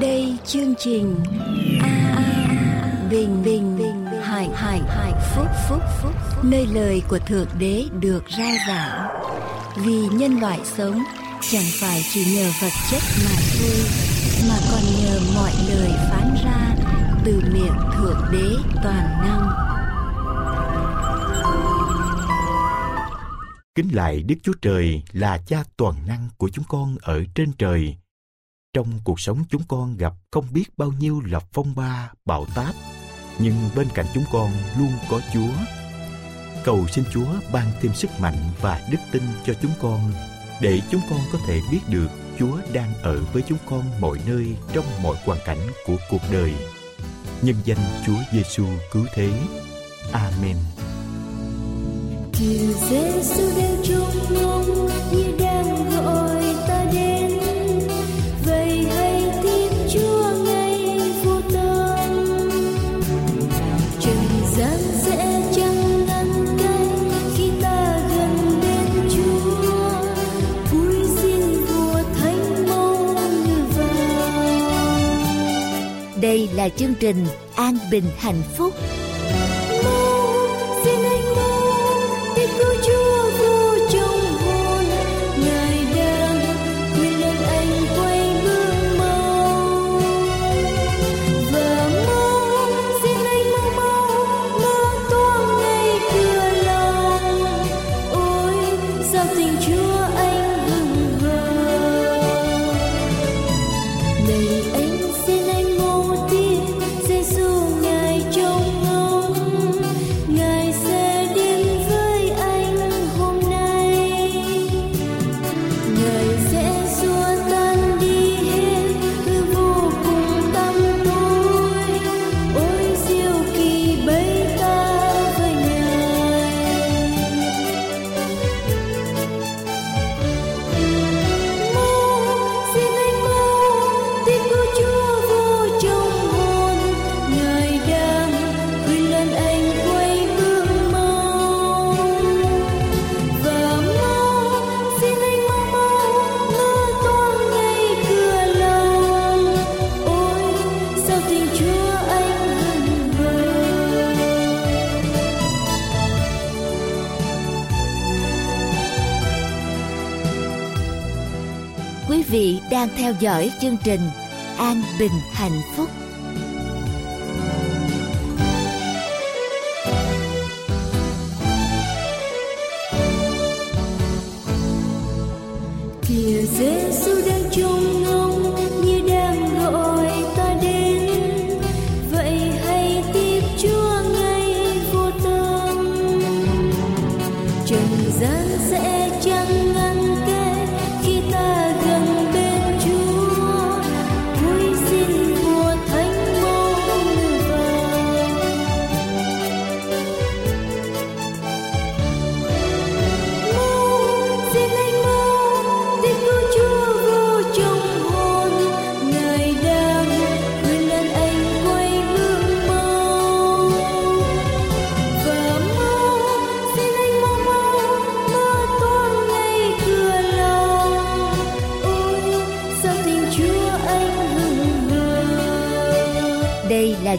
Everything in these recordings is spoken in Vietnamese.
đây chương trình a a bình bình bình hải hải hải phúc phúc phúc. Nơi lời của thượng đế được ra giảng. Vì nhân loại sống, chẳng phải chỉ nhờ vật chất mà thôi, mà còn nhờ mọi lời phán ra từ miệng thượng đế toàn năng. Kính lại Đức Chúa Trời là cha toàn năng của chúng con ở trên trời. Trong cuộc sống chúng con gặp không biết bao nhiêu là phong ba, bão táp, nhưng bên cạnh chúng con luôn có Chúa. Cầu xin Chúa ban thêm sức mạnh và đức tin cho chúng con để chúng con có thể biết được Chúa đang ở với chúng con mọi nơi trong mọi hoàn cảnh của cuộc đời. Nhân danh Chúa Giêsu cứu thế. Amen. Chúa Giêsu đang trông ngóng là chương trình An Bình Hạnh Phúc. Dõi chương trình. An Bình Hạnh Phúc.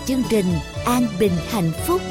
Chương trình An Bình Hạnh Phúc.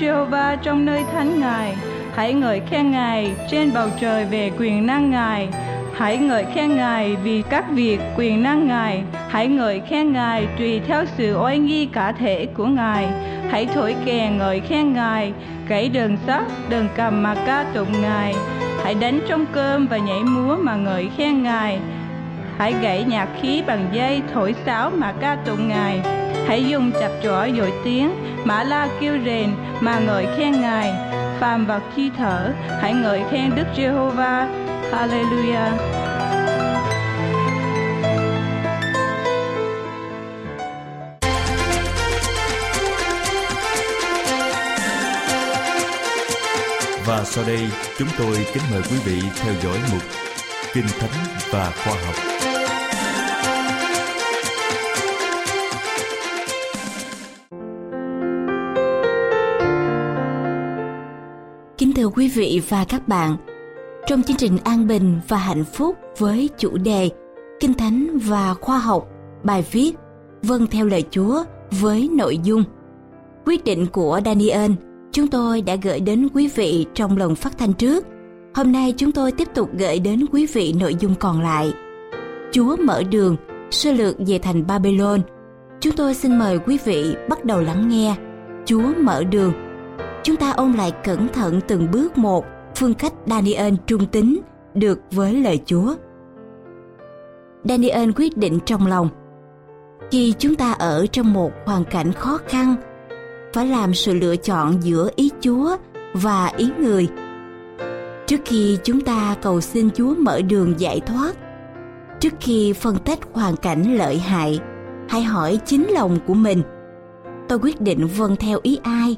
Jehovah va trong nơi thánh Ngài. Hãy ngợi khen Ngài trên bầu trời về quyền năng Ngài. Hãy ngợi khen Ngài vì các việc quyền năng Ngài. Hãy ngợi khen Ngài tùy theo sự oai nghi cả thể của Ngài. Hãy thổi kèn ngợi khen Ngài, gãy đờn sắt, đờn cầm mà ca tụng Ngài. Hãy đánh trong cơm và nhảy múa mà ngợi khen Ngài. Hãy gảy nhạc khí bằng dây, thổi sáo mà ca tụng Ngài. hãy dùng chập chỏ dội tiếng mã la kêu rền, mà ngợi khen ngài. Phàm vật chi thở, hãy ngợi khen đức giê-hô-va. Hallelujah. Và sau đây, chúng tôi kính mời quý vị theo dõi mục Kinh Thánh và Khoa học. Thưa quý vị và các bạn, trong chương trình An Bình và Hạnh Phúc với chủ đề Kinh Thánh và Khoa học, bài viết Vâng theo lời Chúa với nội dung Quyết định của Daniel chúng tôi đã gửi đến quý vị trong lần phát thanh trước. Hôm nay chúng tôi tiếp tục gửi đến quý vị nội dung còn lại. Chúa mở đường, sơ lược về thành Babylon. Chúng tôi xin mời quý vị bắt đầu lắng nghe. Chúa mở đường. Chúng ta ôn lại cẩn thận từng bước một phương cách Daniel trung tín được với lời Chúa. Daniel quyết định trong lòng. Khi chúng ta ở trong một hoàn cảnh khó khăn phải làm sự lựa chọn giữa ý Chúa và ý người. Trước khi chúng ta cầu xin Chúa mở đường giải thoát, trước khi phân tích hoàn cảnh lợi hại, hãy hỏi chính lòng của mình. Tôi quyết định vâng theo ý ai?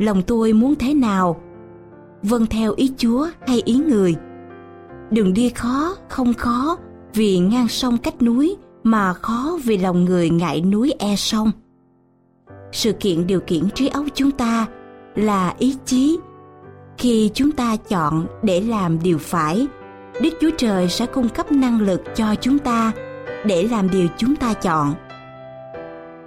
Lòng tôi muốn thế nào? Vâng theo ý Chúa hay ý người? Đường đi khó, không khó vì ngang sông cách núi mà khó vì lòng người ngại núi e sông sự kiện điều khiển trí óc chúng ta là ý chí khi chúng ta chọn để làm điều phải đức chúa trời sẽ cung cấp năng lực cho chúng ta để làm điều chúng ta chọn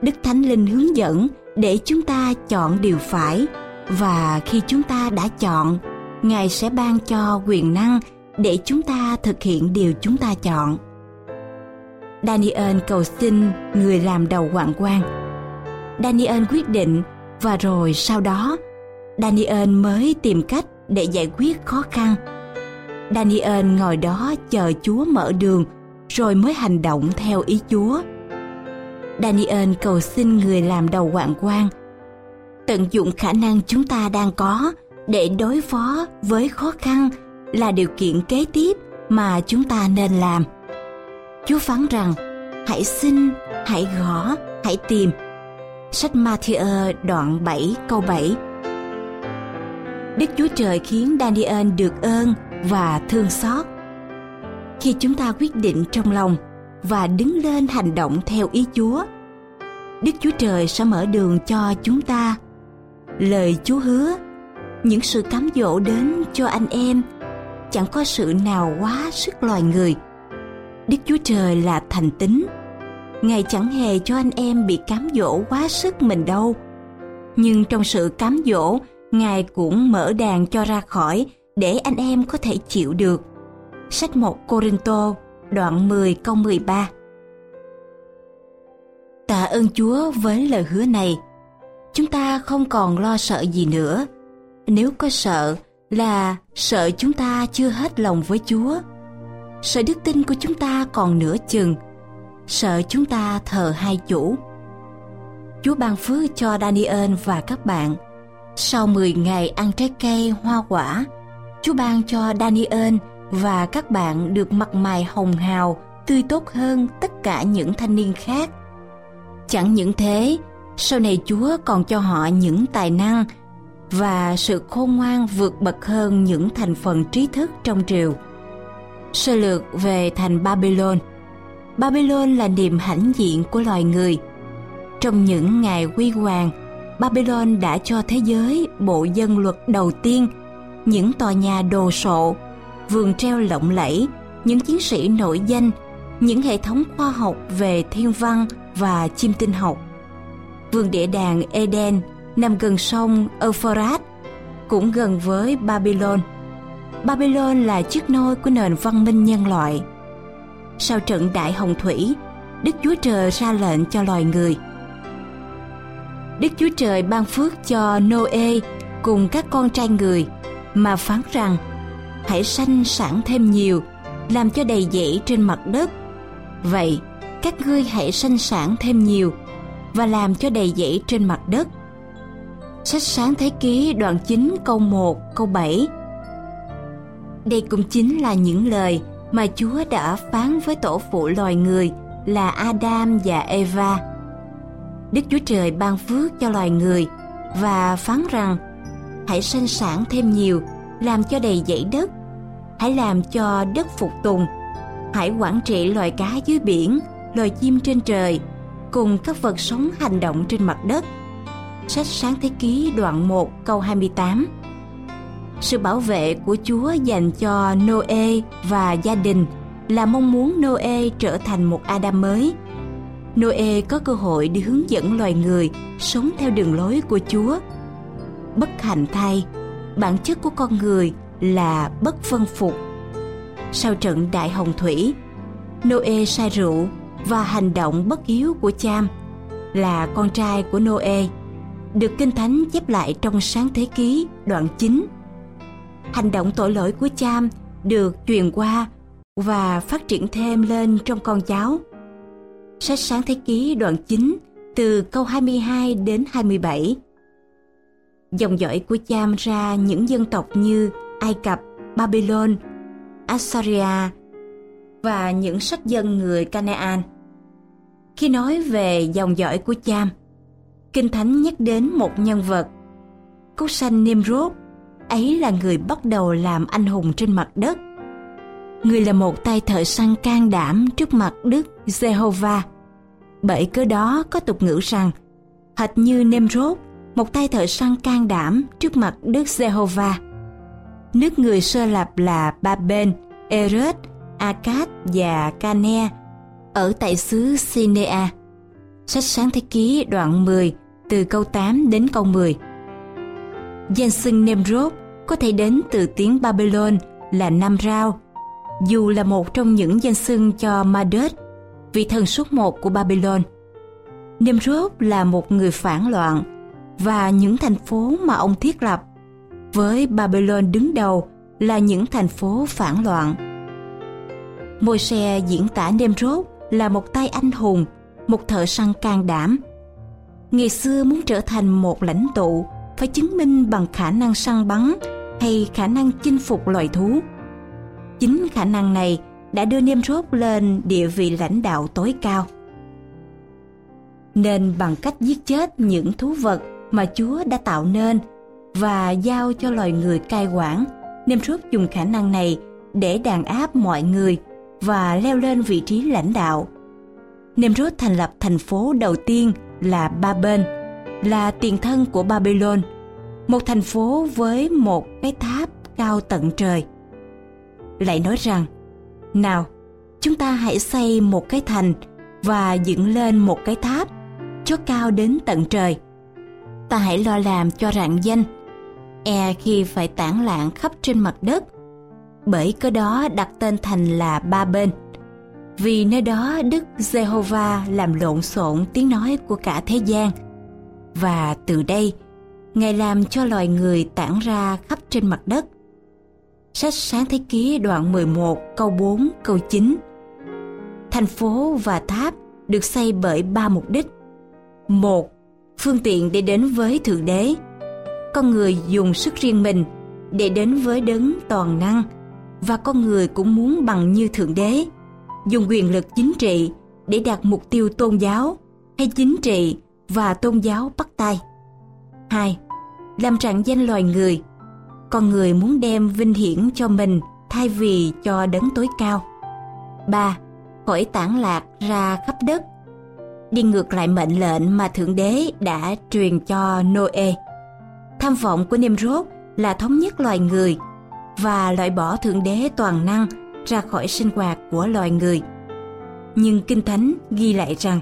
đức thánh linh hướng dẫn để chúng ta chọn điều phải và khi chúng ta đã chọn, ngài sẽ ban cho quyền năng để chúng ta thực hiện điều chúng ta chọn daniel cầu xin người làm đầu hoàng quan Daniel quyết định và rồi sau đó, Daniel mới tìm cách để giải quyết khó khăn. Daniel ngồi đó chờ Chúa mở đường, rồi mới hành động theo ý Chúa. Daniel cầu xin người làm đầu hoàng quan tận dụng khả năng chúng ta đang có để đối phó với khó khăn là điều kiện kế tiếp mà chúng ta nên làm. Chúa phán rằng, hãy xin, hãy gõ, hãy tìm – Sách Matthew đoạn 7 câu 7 Đức Chúa Trời khiến Daniel được ơn và thương xót. Khi chúng ta quyết định trong lòng và đứng lên hành động theo ý Chúa, Đức Chúa Trời sẽ mở đường cho chúng ta. Lời Chúa hứa, những sự cám dỗ đến cho anh em chẳng có sự nào quá sức loài người. Đức Chúa Trời là thành tín. Ngài chẳng hề cho anh em bị cám dỗ quá sức mình đâu. Nhưng trong sự cám dỗ ngài cũng mở đàn cho ra khỏi để anh em có thể chịu được. Sách 1 Corinto đoạn 10 câu 13 Tạ ơn Chúa với lời hứa này chúng ta không còn lo sợ gì nữa nếu có sợ là sợ chúng ta chưa hết lòng với Chúa sợ đức tin của chúng ta còn nửa chừng sợ chúng ta thờ hai chủ. Chúa ban phước cho Daniel và các bạn. Sau 10 ngày ăn trái cây hoa quả, Chúa ban cho Daniel và các bạn được mặt mày hồng hào, tươi tốt hơn tất cả những thanh niên khác. Chẳng những thế, sau này Chúa còn cho họ những tài năng và sự khôn ngoan vượt bậc hơn những thành phần trí thức trong triều. Sơ lược về thành Babylon – Babylon là niềm hãnh diện của loài người. Trong những ngày huy hoàng, Babylon đã cho thế giới bộ dân luật đầu tiên, những tòa nhà đồ sộ, vườn treo lộng lẫy, những chiến sĩ nổi danh, những hệ thống khoa học về thiên văn và chim tinh học. Vườn địa đàng Eden nằm gần sông Euphrates, cũng gần với Babylon. Babylon là chiếc nôi của nền văn minh nhân loại – sau trận đại hồng thủy đức chúa trời ra lệnh cho loài người. Đức chúa trời ban phước cho noe cùng các con trai người mà phán rằng hãy sanh sản thêm nhiều làm cho đầy dẫy trên mặt đất. Vậy các ngươi hãy sanh sản thêm nhiều và làm cho đầy dẫy trên mặt đất. Sách sáng thế ký đoạn 9 câu 1 câu 7 Đây cũng chính là những lời mà Chúa đã phán với tổ phụ loài người là Adam và Eva. Đức Chúa Trời ban phước cho loài người và phán rằng hãy sinh sản thêm nhiều, làm cho đầy dãy đất, hãy làm cho đất phục tùng, hãy quản trị loài cá dưới biển, loài chim trên trời, cùng các vật sống hành động trên mặt đất. Sách Sáng Thế Ký đoạn 1 câu 28 Sự bảo vệ của Chúa dành cho Noe và gia đình là mong muốn Noe trở thành một Adam mới. Noe có cơ hội đi hướng dẫn loài người sống theo đường lối của Chúa. Bất hạnh thay, bản chất của con người là bất phân phục. Sau trận đại hồng thủy, Noe say rượu và hành động bất hiếu của Cham là con trai của Noe được Kinh Thánh chép lại trong sáng thế ký đoạn 9. Hành động tội lỗi của Cham được truyền qua và phát triển thêm lên trong con cháu. Sách sáng thế ký đoạn 9 từ câu 22 đến 27. Dòng dõi của Cham ra những dân tộc như Ai Cập, Babylon, Assyria và những sắc dân người Canaan. Khi nói về dòng dõi của Cham, Kinh Thánh nhắc đến một nhân vật. Cúc sanh Nimrod, ấy là người bắt đầu làm anh hùng trên mặt đất. Người là một tay thợ săn can đảm trước mặt Đức Jehovah. Bởi cớ đó có tục ngữ rằng, hệt như Nimrod, một tay thợ săn can đảm trước mặt Đức Jehovah. Nước người sơ lập là Babel, Erech, Akkad và Canea ở tại xứ Sinea. Sách sáng thế ký đoạn 10 từ câu 8 đến câu 10. Danh xưng Nemrod có thể đến từ tiếng Babylon là Nam Rao, dù là một trong những danh xưng cho Marduk, vị thần số một của Babylon. Nimrod là một người phản loạn và những thành phố mà ông thiết lập với Babylon đứng đầu là những thành phố phản loạn. Môi-se diễn tả Nimrod là một tay anh hùng, một thợ săn can đảm. Ngày xưa muốn trở thành một lãnh tụ phải chứng minh bằng khả năng săn bắn hay khả năng chinh phục loài thú. Chính khả năng này đã đưa Nimrod lên địa vị lãnh đạo tối cao. Nên bằng cách giết chết những thú vật mà Chúa đã tạo nên và giao cho loài người cai quản, Nimrod dùng khả năng này để đàn áp mọi người và leo lên vị trí lãnh đạo. Nimrod thành lập thành phố đầu tiên là Ba Bên, là tiền thân của Babylon, một thành phố với một cái tháp cao tận trời. Lại nói rằng, nào, chúng ta hãy xây một cái thành và dựng lên một cái tháp cho cao đến tận trời. Ta hãy lo làm cho rạng danh, e khi phải tản lạng khắp trên mặt đất. Bởi cơ đó đặt tên thành là Ba Bên vì nơi đó Đức jehovah làm lộn xộn tiếng nói của cả thế gian. Và từ đây, Ngài làm cho loài người tản ra khắp trên mặt đất. Sách Sáng Thế Ký đoạn 11 câu 4 câu 9 Thành phố và tháp được xây bởi ba mục đích. Một, phương tiện để đến với Thượng Đế. Con người dùng sức riêng mình để đến với đấng toàn năng và con người cũng muốn bằng như Thượng Đế dùng quyền lực chính trị để đạt mục tiêu tôn giáo hay chính trị và tôn giáo bắt tay. 2. Làm trạng danh loài người. Con người muốn đem vinh hiển cho mình thay vì cho đấng tối cao. 3. Khỏi tản lạc ra khắp đất. Đi ngược lại mệnh lệnh mà Thượng Đế đã truyền cho Noe. Tham vọng của Nimrod là thống nhất loài người và loại bỏ Thượng Đế toàn năng ra khỏi sinh hoạt của loài người. Nhưng Kinh Thánh ghi lại rằng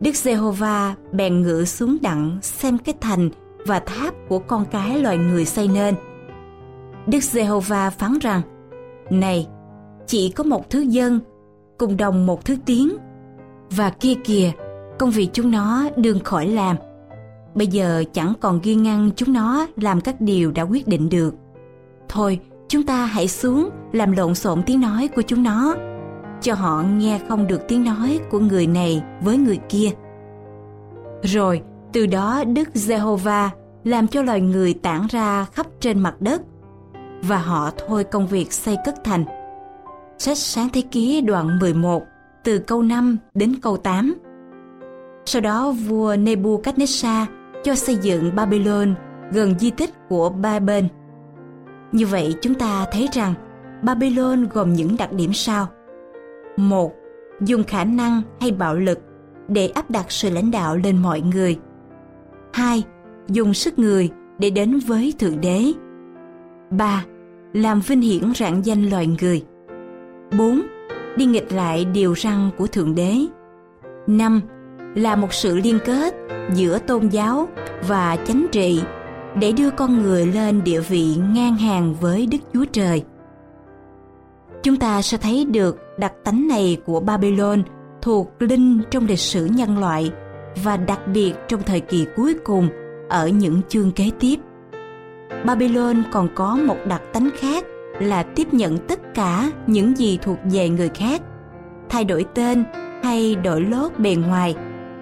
Đức Giê-hô-va bèn ngự xuống đặng xem cái thành và tháp của con cái loài người xây nên. Đức Giê-hô-va phán rằng Này, chỉ có một thứ dân cùng đồng một thứ tiếng và kia kìa, công việc chúng nó đương khỏi làm. Bây giờ chẳng còn ghi ngăn chúng nó làm các điều đã quyết định được. Thôi, chúng ta hãy xuống làm lộn xộn tiếng nói của chúng nó cho họ nghe không được tiếng nói của người này với người kia Rồi, từ đó Đức Giê-hô-va làm cho loài người tản ra khắp trên mặt đất và họ thôi công việc xây cất thành. Sách Sáng Thế Ký đoạn 11 từ câu 5 đến câu 8 Sau đó vua Nebuchadnezzar cho xây dựng Babylon gần di tích của Ba Bên. Như vậy chúng ta thấy rằng Babylon gồm những đặc điểm sau. một, Dùng khả năng hay bạo lực để áp đặt sự lãnh đạo lên mọi người. 2. Dùng sức người để đến với Thượng Đế. 3. Làm vinh hiển rạng danh loài người. 4. Đi nghịch lại điều răn của Thượng Đế. 5. Là một sự liên kết giữa tôn giáo và chánh trị để đưa con người lên địa vị ngang hàng với Đức Chúa Trời. Chúng ta sẽ thấy được đặc tánh này của Babylon thuộc linh trong lịch sử nhân loại và đặc biệt trong thời kỳ cuối cùng ở những chương kế tiếp. Babylon còn có một đặc tánh khác là tiếp nhận tất cả những gì thuộc về người khác, thay đổi tên hay đổi lốt bề ngoài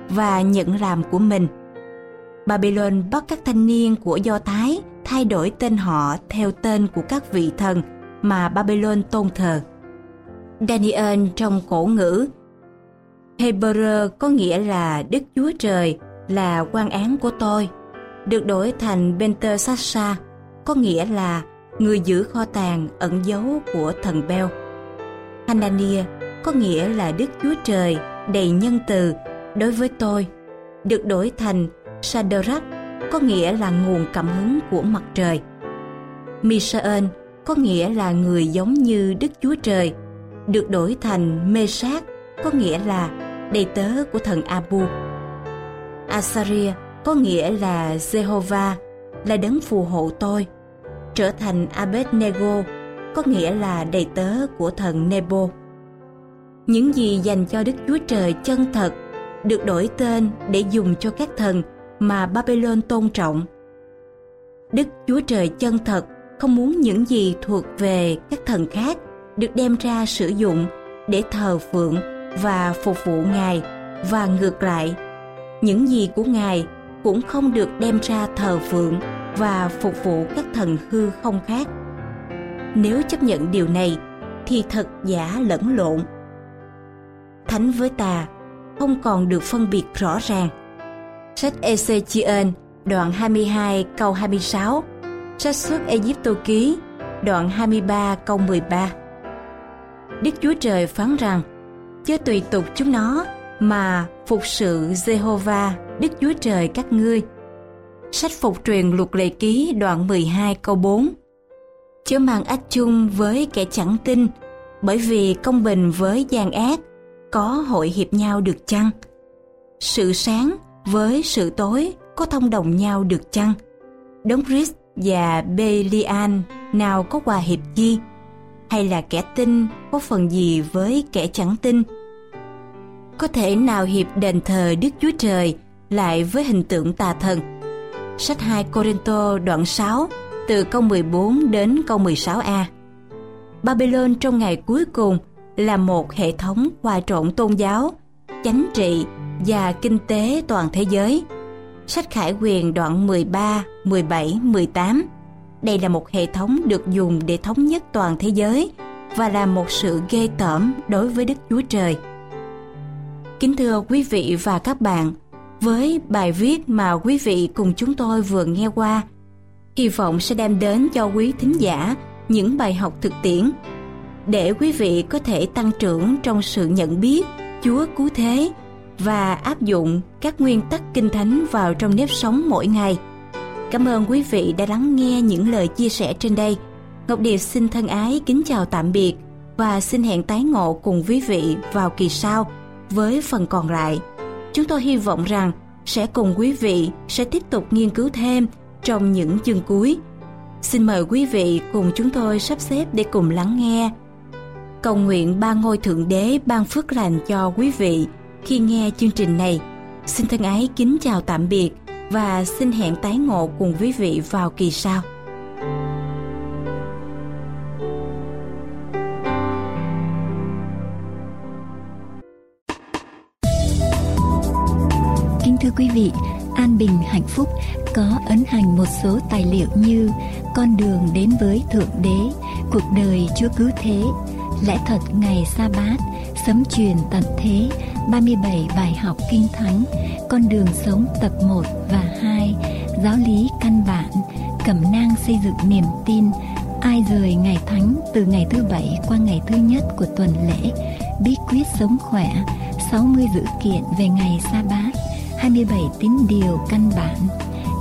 và nhận làm của mình. Babylon bắt các thanh niên của Do Thái thay đổi tên họ theo tên của các vị thần mà Babylon tôn thờ. Daniel trong cổ ngữ Hebrew có nghĩa là Đức Chúa Trời là quan án của tôi, được đổi thành Bentesassa có nghĩa là người giữ kho tàng ẩn dấu của thần Bel. Hanania có nghĩa là Đức Chúa Trời đầy nhân từ đối với tôi, được đổi thành Shadrach có nghĩa là nguồn cảm hứng của mặt trời. Misael có nghĩa là người giống như Đức Chúa Trời, được đổi thành Mesach có nghĩa là đầy tớ của thần Abu. Asaria có nghĩa là Jehovah, là đấng phù hộ tôi, trở thành Abednego có nghĩa là đầy tớ của thần Nebo. Những gì dành cho Đức Chúa Trời chân thật được đổi tên để dùng cho các thần mà Babylon tôn trọng. Đức Chúa Trời chân thật không muốn những gì thuộc về các thần khác được đem ra sử dụng để thờ phượng và phục vụ Ngài và ngược lại, những gì của Ngài cũng không được đem ra thờ phượng và phục vụ các thần hư không khác. Nếu chấp nhận điều này thì thật giả lẫn lộn. Thánh với tà không còn được phân biệt rõ ràng. Sách Ezechiel, đoạn 22 câu 26 Sách xuất Egypto ký, đoạn 23 câu 13 Đức Chúa Trời phán rằng, chớ tùy tục chúng nó, mà phục sự Jehovah Đức Chúa Trời các ngươi. Sách phục truyền luật lệ ký, đoạn 12 câu 4 Chớ mang ách chung với kẻ chẳng tin, bởi vì công bình với gian ác, có hội hiệp nhau được chăng? Sự sáng với sự tối có thông đồng nhau được chăng? Đấng Christ và Belian nào có hòa hiệp chi? Hay là kẻ tin có phần gì với kẻ chẳng tin? Có thể nào hiệp đền thờ Đức Chúa Trời lại với hình tượng tà thần? Sách 2 Corinto đoạn 6 từ câu 14 đến câu 16a. Babylon trong ngày cuối cùng là một hệ thống hòa trộn tôn giáo, chánh trị và kinh tế toàn thế giới. Sách Khải Quyền đoạn 13, 17, 18 Đây là một hệ thống được dùng để thống nhất toàn thế giới và là một sự ghê tởm đối với Đức Chúa Trời. Kính thưa quý vị và các bạn, với bài viết mà quý vị cùng chúng tôi vừa nghe qua, hy vọng sẽ đem đến cho quý thính giả những bài học thực tiễn để quý vị có thể tăng trưởng trong sự nhận biết Chúa cứu thế và áp dụng các nguyên tắc kinh thánh vào trong nếp sống mỗi ngày. Cảm ơn quý vị đã lắng nghe những lời chia sẻ trên đây. Ngọc Điệp xin thân ái kính chào tạm biệt và xin hẹn tái ngộ cùng quý vị vào kỳ sau với phần còn lại. Chúng tôi hy vọng rằng sẽ cùng quý vị sẽ tiếp tục nghiên cứu thêm trong những chương cuối. Xin mời quý vị cùng chúng tôi sắp xếp để cùng lắng nghe. Cầu nguyện ba ngôi thượng đế ban phước lành cho quý vị khi nghe chương trình này. Xin thân ái kính chào tạm biệt và xin hẹn tái ngộ cùng quý vị vào kỳ sau. Thưa quý vị, An Bình Hạnh Phúc có ấn hành một số tài liệu như Con đường đến với Thượng Đế, Cuộc đời Chúa Cứu Thế, Lẽ thật ngày sa bát, Sấm truyền tận thế, 37 bài học kinh thánh, Con đường sống tập 1 và 2, Giáo lý căn bản, Cẩm nang xây dựng niềm tin, Ai rời ngày thánh từ ngày thứ bảy qua ngày thứ nhất của tuần lễ, Bí quyết sống khỏe, 60 dữ kiện về ngày sa bát, 27 tín điều căn bản,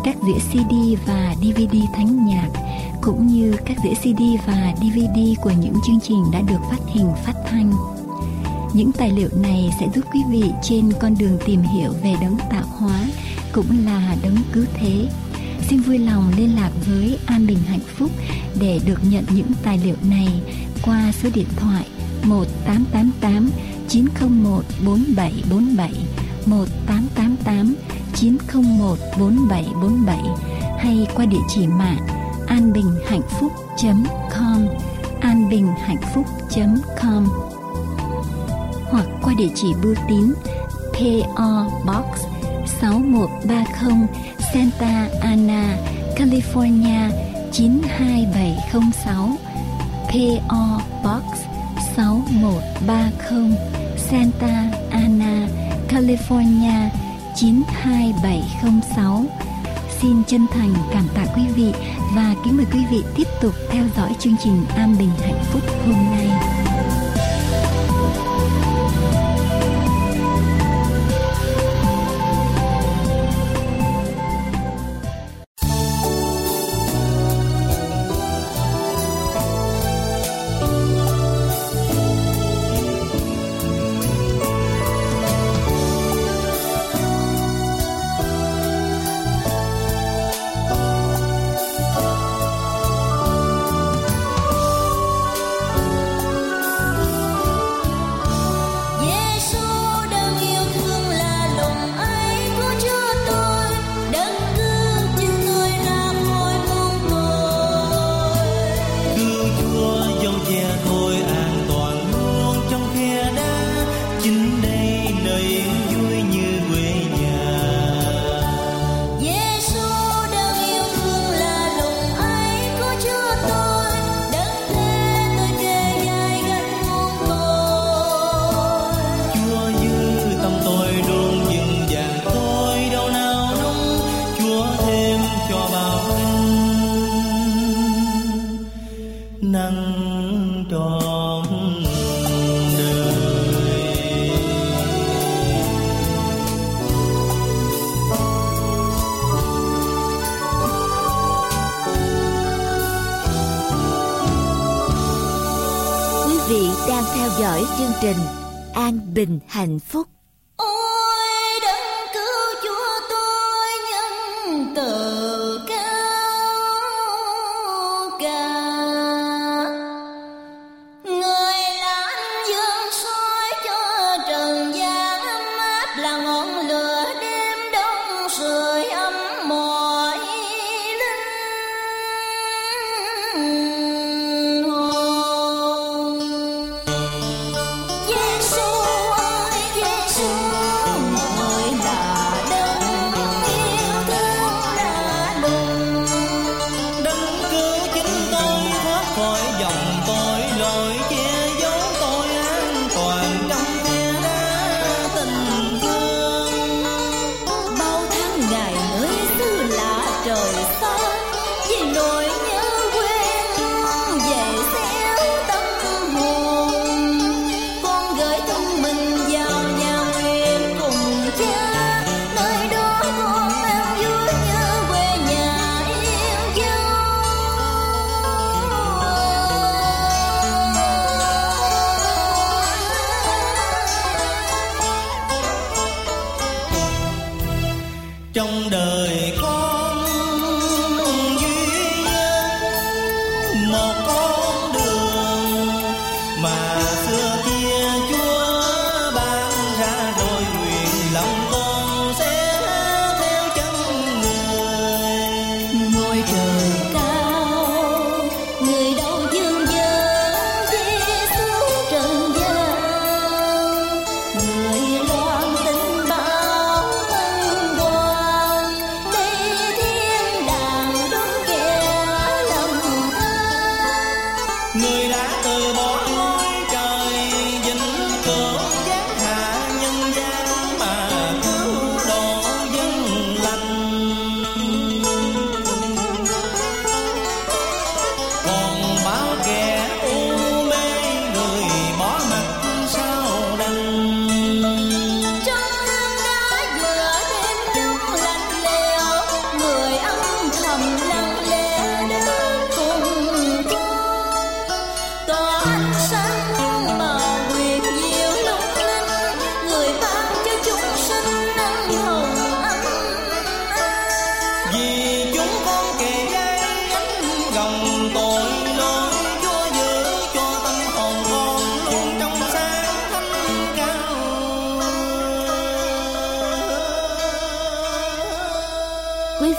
các đĩa CD và DVD thánh nhạc, cũng như các đĩa CD và DVD của những chương trình đã được phát hình, phát thanh. Những tài liệu này sẽ giúp quý vị trên con đường tìm hiểu về đấng tạo hóa cũng là đấng cứu thế. Xin vui lòng liên lạc với An Bình Hạnh Phúc để được nhận những tài liệu này qua số điện thoại 1888 901 4747 1888 901 4747 hay qua địa chỉ mạng anbinhhạnhphúc.com anbinhhạnhphúc.com hoặc qua địa chỉ bưu tín PO Box 6130 Santa Ana, California 92706 PO Box 6130 Santa Ana, California 92706 Xin chân thành cảm tạ quý vị và kính mời quý vị tiếp tục theo dõi chương trình An Bình Hạnh Phúc hôm nay. Chương trình An Bình Hạnh Phúc.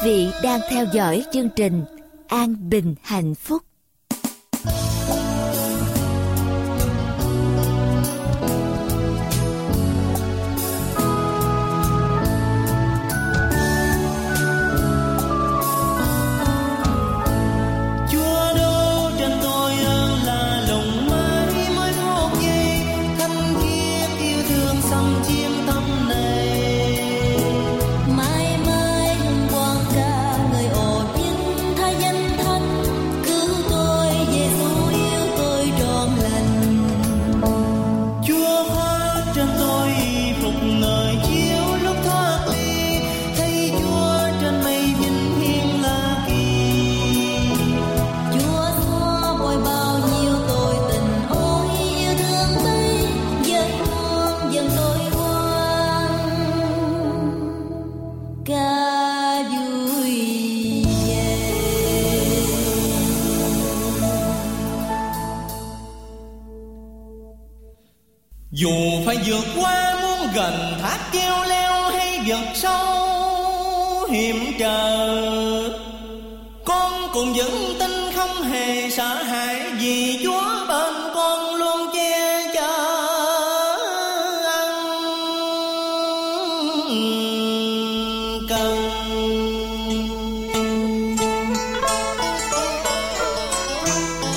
Vị đang theo dõi chương trình An Bình Hạnh Phúc.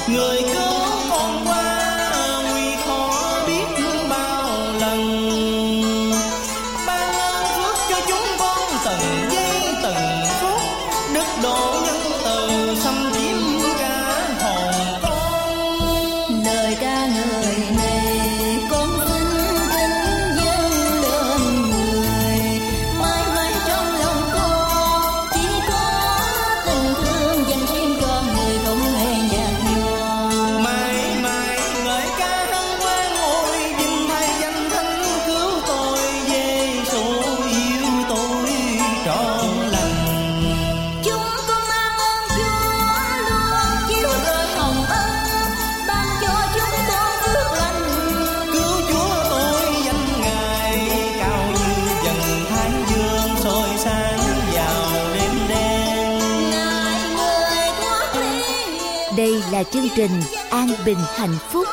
Người cứu chương trình An Bình Hạnh Phúc.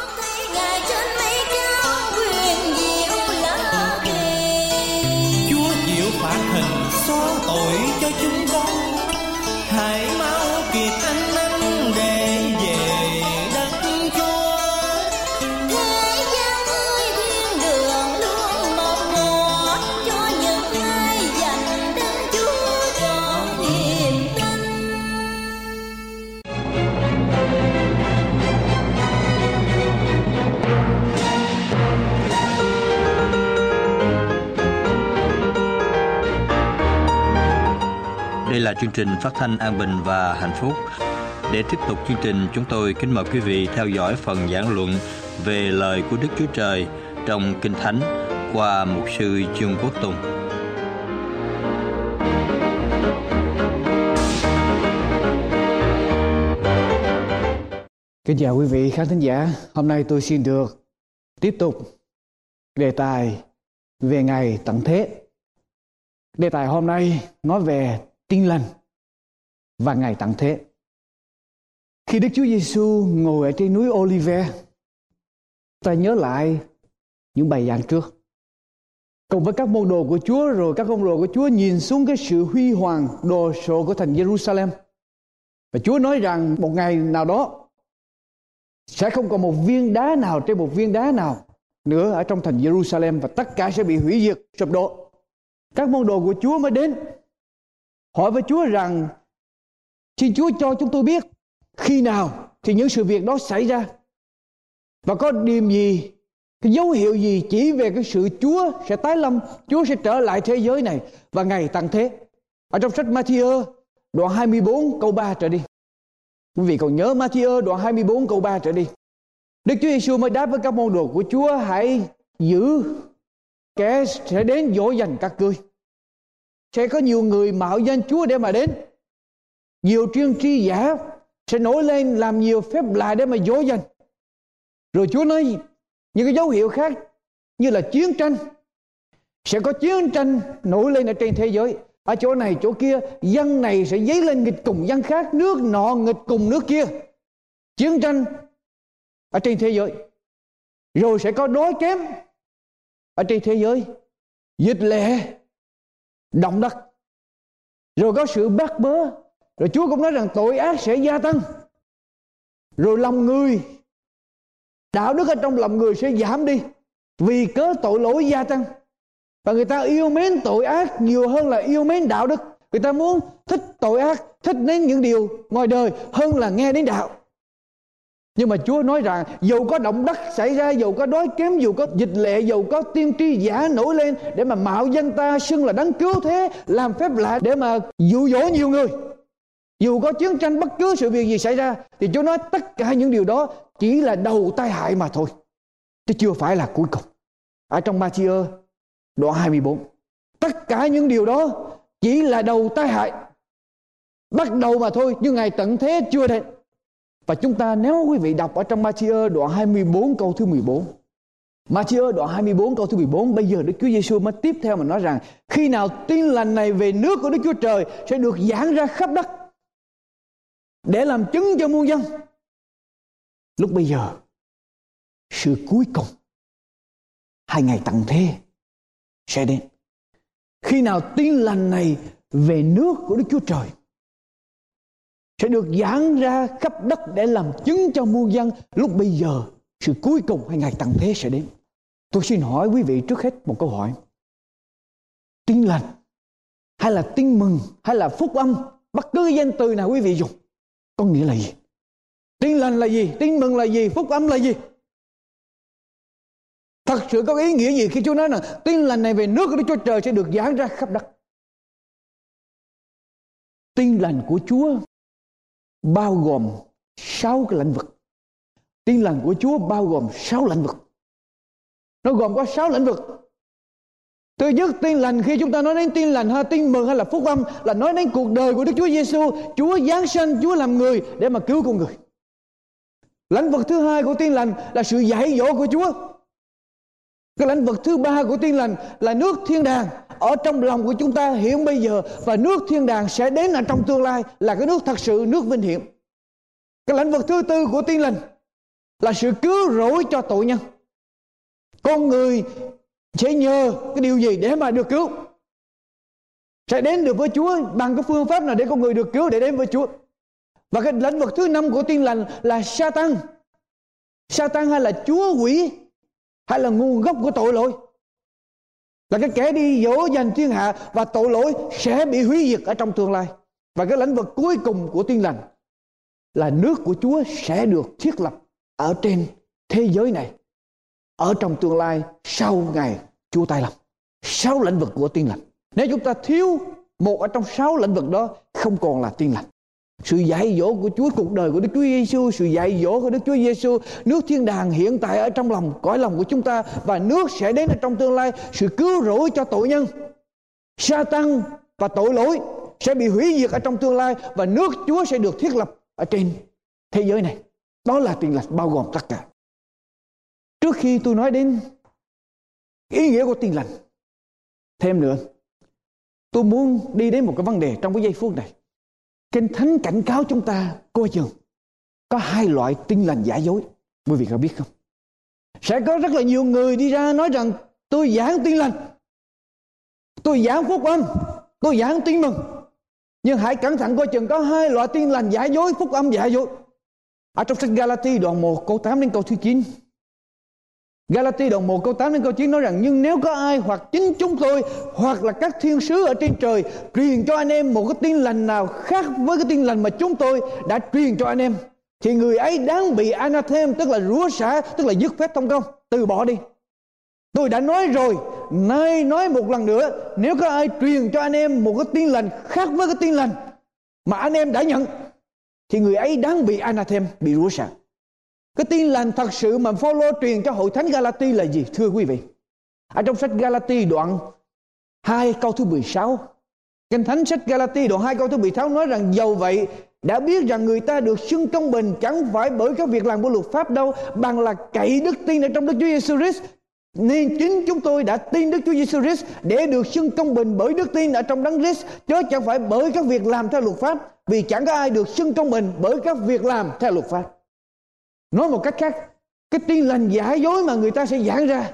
Là chương trình phát thanh an bình và hạnh phúc. Để tiếp tục chương trình, chúng tôi kính mời quý vị theo dõi phần giảng luận về lời của Đức Chúa Trời trong Kinh Thánh qua mục sư Trương Quốc Tùng. Kính chào quý vị khán thính giả. Hôm nay tôi xin được tiếp tục đề tài về ngày tận thế. Đề tài hôm nay nói về tin lành và ngày tận thế. Khi Đức Chúa Giêsu ngồi ở trên núi Olive, ta nhớ lại những bài giảng trước. Cùng với các môn đồ của Chúa rồi các môn đồ của Chúa nhìn xuống cái sự huy hoàng đồ sộ của thành Jerusalem. Và Chúa nói rằng một ngày nào đó sẽ không còn một viên đá nào trên một viên đá nào nữa ở trong thành Jerusalem và tất cả sẽ bị hủy diệt sụp đổ. Các môn đồ của Chúa mới đến hỏi với Chúa rằng, xin Chúa cho chúng tôi biết khi nào thì những sự việc đó xảy ra và có điểm gì, cái dấu hiệu gì chỉ về cái sự Chúa sẽ tái lâm, Chúa sẽ trở lại thế giới này và ngày tăng thế ở trong sách Matthew, đoạn 24 câu 3 trở đi Quý vị còn nhớ Matthew, đoạn 24 câu 3 trở đi. Đức Chúa Giêsu mới đáp với các môn đồ của Chúa, hãy giữ kẻ sẽ đến dỗ dành các ngươi. Sẽ có nhiều người mạo danh Chúa để mà đến. Nhiều chuyên tri giả sẽ nổi lên làm nhiều phép lạ để mà dối danh. Rồi Chúa nói những cái dấu hiệu khác như là chiến tranh. Sẽ có chiến tranh nổi lên ở trên thế giới ở chỗ này, chỗ kia, dân này sẽ dấy lên nghịch cùng dân khác, nước nọ nghịch cùng nước kia chiến tranh ở trên thế giới rồi sẽ có đói kém ở trên thế giới dịch lệ động đất. Rồi có sự bắt bớ. Rồi Chúa cũng nói rằng tội ác sẽ gia tăng. Rồi lòng người, đạo đức ở trong lòng người sẽ giảm đi. Vì cớ tội lỗi gia tăng. Và người ta yêu mến tội ác nhiều hơn là yêu mến đạo đức. Người ta muốn thích tội ác, thích đến những điều ngoài đời hơn là nghe đến đạo nhưng mà Chúa nói rằng dù có động đất xảy ra, dù có đói kém, dù có dịch lệ, dù có tiên tri giả nổi lên để mà mạo danh ta xưng là đấng cứu thế, làm phép lạ để mà dụ dỗ nhiều người. Dù có chiến tranh bất cứ sự việc gì xảy ra thì Chúa nói tất cả những điều đó chỉ là đầu tai hại mà thôi. Chứ chưa phải là cuối cùng. Ở trong Matthew đoạn 24. Tất cả những điều đó chỉ là đầu tai hại. Bắt đầu mà thôi nhưng ngày tận thế chưa đến. Và chúng ta nếu quý vị đọc ở trong Matthew đoạn 24 câu thứ 14. Matthew đoạn 24 câu thứ 14 bây giờ Đức Chúa Giêsu mới tiếp theo mà nói rằng, khi nào tin lành này về nước của Đức Chúa Trời sẽ được giảng ra khắp đất để làm chứng cho muôn dân. Lúc bây giờ, sự cuối cùng, hai ngày tận thế sẽ đến. Khi nào tin lành này về nước của Đức Chúa Trời sẽ được giảng ra khắp đất để làm chứng cho muôn dân lúc bây giờ, sự cuối cùng hay ngày tận thế sẽ đến. Tôi xin hỏi quý vị trước hết một câu hỏi. Tin lành hay là tin mừng hay là phúc âm bất cứ danh từ nào quý vị dùng có nghĩa là gì? Tin lành là gì? Tin mừng là gì? Phúc âm là gì? Thật sự có ý nghĩa gì khi Chúa nói rằng tin lành này về nước của Đức Chúa Trời sẽ được giảng ra khắp đất. Tin lành của Chúa bao gồm sáu cái lĩnh vực. Tin lành của Chúa bao gồm sáu lĩnh vực. Nó gồm có sáu lĩnh vực. Thứ nhất tin lành khi chúng ta nói đến tin lành hay tin mừng hay là phúc âm là nói đến cuộc đời của Đức Chúa Giêsu, Chúa giáng sinh, Chúa làm người để mà cứu con người. Lĩnh vực thứ hai của tin lành là sự dạy dỗ của Chúa. Cái lãnh vực thứ ba của tiên lành là nước thiên đàng ở trong lòng của chúng ta hiện bây giờ và nước thiên đàng sẽ đến ở trong tương lai là cái nước thật sự, nước vinh hiển. Cái lãnh vực thứ tư của tiên lành là sự cứu rỗi cho tội nhân. Con người sẽ nhờ cái điều gì để mà được cứu? Sẽ đến được với Chúa bằng cái phương pháp nào để con người được cứu để đến với Chúa. Và cái lĩnh vực thứ năm của tiên lành là sa tăng. Sa tăng hay là chúa quỷ hay là nguồn gốc của tội lỗi? Là cái kẻ đi dỗ dành thiên hạ và tội lỗi sẽ bị hủy diệt ở trong tương lai. Và cái lĩnh vực cuối cùng của tiên lành là nước của Chúa sẽ được thiết lập ở trên thế giới này. Ở trong tương lai sau ngày Chúa tay lòng sáu lĩnh vực của tiên lành. Nếu chúng ta thiếu một ở trong sáu lĩnh vực đó, không còn là tiên lành sự dạy dỗ của Chúa cuộc đời của Đức Chúa Giêsu, sự dạy dỗ của Đức Chúa Giêsu, nước thiên đàng hiện tại ở trong lòng cõi lòng của chúng ta và nước sẽ đến ở trong tương lai, sự cứu rỗi cho tội nhân. Sa tăng và tội lỗi sẽ bị hủy diệt ở trong tương lai và nước Chúa sẽ được thiết lập ở trên thế giới này. Đó là tiền lành bao gồm tất cả. Trước khi tôi nói đến ý nghĩa của tiền lành, thêm nữa, tôi muốn đi đến một cái vấn đề trong cái giây phút này Kinh Thánh cảnh cáo chúng ta coi chừng có hai loại tin lành giả dối. Quý vị có biết không? Sẽ có rất là nhiều người đi ra nói rằng tôi giảng tin lành. Tôi giảng phúc âm. Tôi giảng tin mừng. Nhưng hãy cẩn thận coi chừng có hai loại tin lành giả dối, phúc âm giả dối. Ở trong sách Galati đoạn 1 câu 8 đến câu thứ 9 Galati đoạn 1 câu 8 đến câu 9 nói rằng, Nhưng nếu có ai hoặc chính chúng tôi, Hoặc là các thiên sứ ở trên trời, Truyền cho anh em một cái tin lành nào Khác với cái tin lành mà chúng tôi đã truyền cho anh em, Thì người ấy đáng bị anathem Tức là rúa xả, Tức là dứt phép thông công, Từ bỏ đi. Tôi đã nói rồi, Nay nói một lần nữa, Nếu có ai truyền cho anh em một cái tin lành Khác với cái tin lành Mà anh em đã nhận, Thì người ấy đáng bị anathem Bị rúa xả cái tin lành thật sự mà Phaolô truyền cho hội thánh Galati là gì thưa quý vị? Ở trong sách Galati đoạn 2 câu thứ 16 Kinh Thánh sách Galati đoạn 2 câu thứ 16 nói rằng dầu vậy đã biết rằng người ta được xưng công bình chẳng phải bởi các việc làm của luật pháp đâu bằng là cậy đức tin ở trong Đức Chúa Giêsu Christ Nên chính chúng tôi đã tin Đức Chúa Giêsu Christ để được xưng công bình bởi đức tin ở trong Đấng Christ, chứ chẳng phải bởi các việc làm theo luật pháp, vì chẳng có ai được xưng công bình bởi các việc làm theo luật pháp. Nói một cách khác, cái tin lành giả dối mà người ta sẽ giảng ra,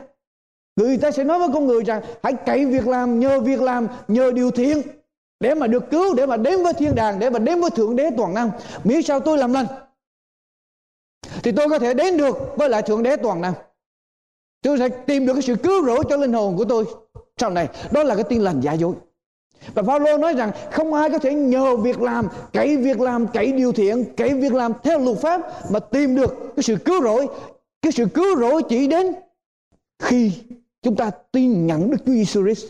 người ta sẽ nói với con người rằng hãy cậy việc làm, nhờ việc làm, nhờ điều thiện để mà được cứu, để mà đến với thiên đàng, để mà đến với thượng đế toàn năng. Miễn sao tôi làm lành thì tôi có thể đến được với lại thượng đế toàn năng. Tôi sẽ tìm được cái sự cứu rỗi cho linh hồn của tôi sau này. Đó là cái tin lành giả dối và Phaolô nói rằng không ai có thể nhờ việc làm, cậy việc làm, cậy điều thiện, cậy việc làm theo luật pháp mà tìm được cái sự cứu rỗi. Cái sự cứu rỗi chỉ đến khi chúng ta tin nhận Đức Chúa Giêsu Christ.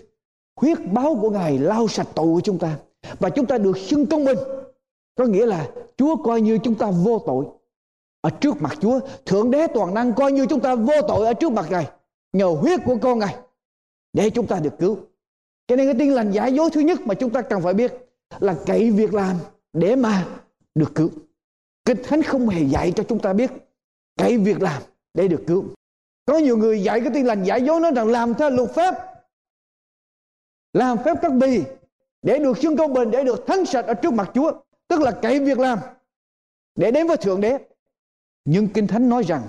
Huyết báo của Ngài lau sạch tội của chúng ta và chúng ta được xưng công bình. Có nghĩa là Chúa coi như chúng ta vô tội ở trước mặt Chúa. Thượng đế toàn năng coi như chúng ta vô tội ở trước mặt Ngài. Nhờ huyết của con Ngài. Để chúng ta được cứu. Cho nên cái tin lành giả dối thứ nhất mà chúng ta cần phải biết là cậy việc làm để mà được cứu. Kinh Thánh không hề dạy cho chúng ta biết cậy việc làm để được cứu. Có nhiều người dạy cái tin lành giả dối nói rằng làm theo luật pháp. Làm phép các bì để được xưng công bình, để được thánh sạch ở trước mặt Chúa. Tức là cậy việc làm để đến với Thượng Đế. Nhưng Kinh Thánh nói rằng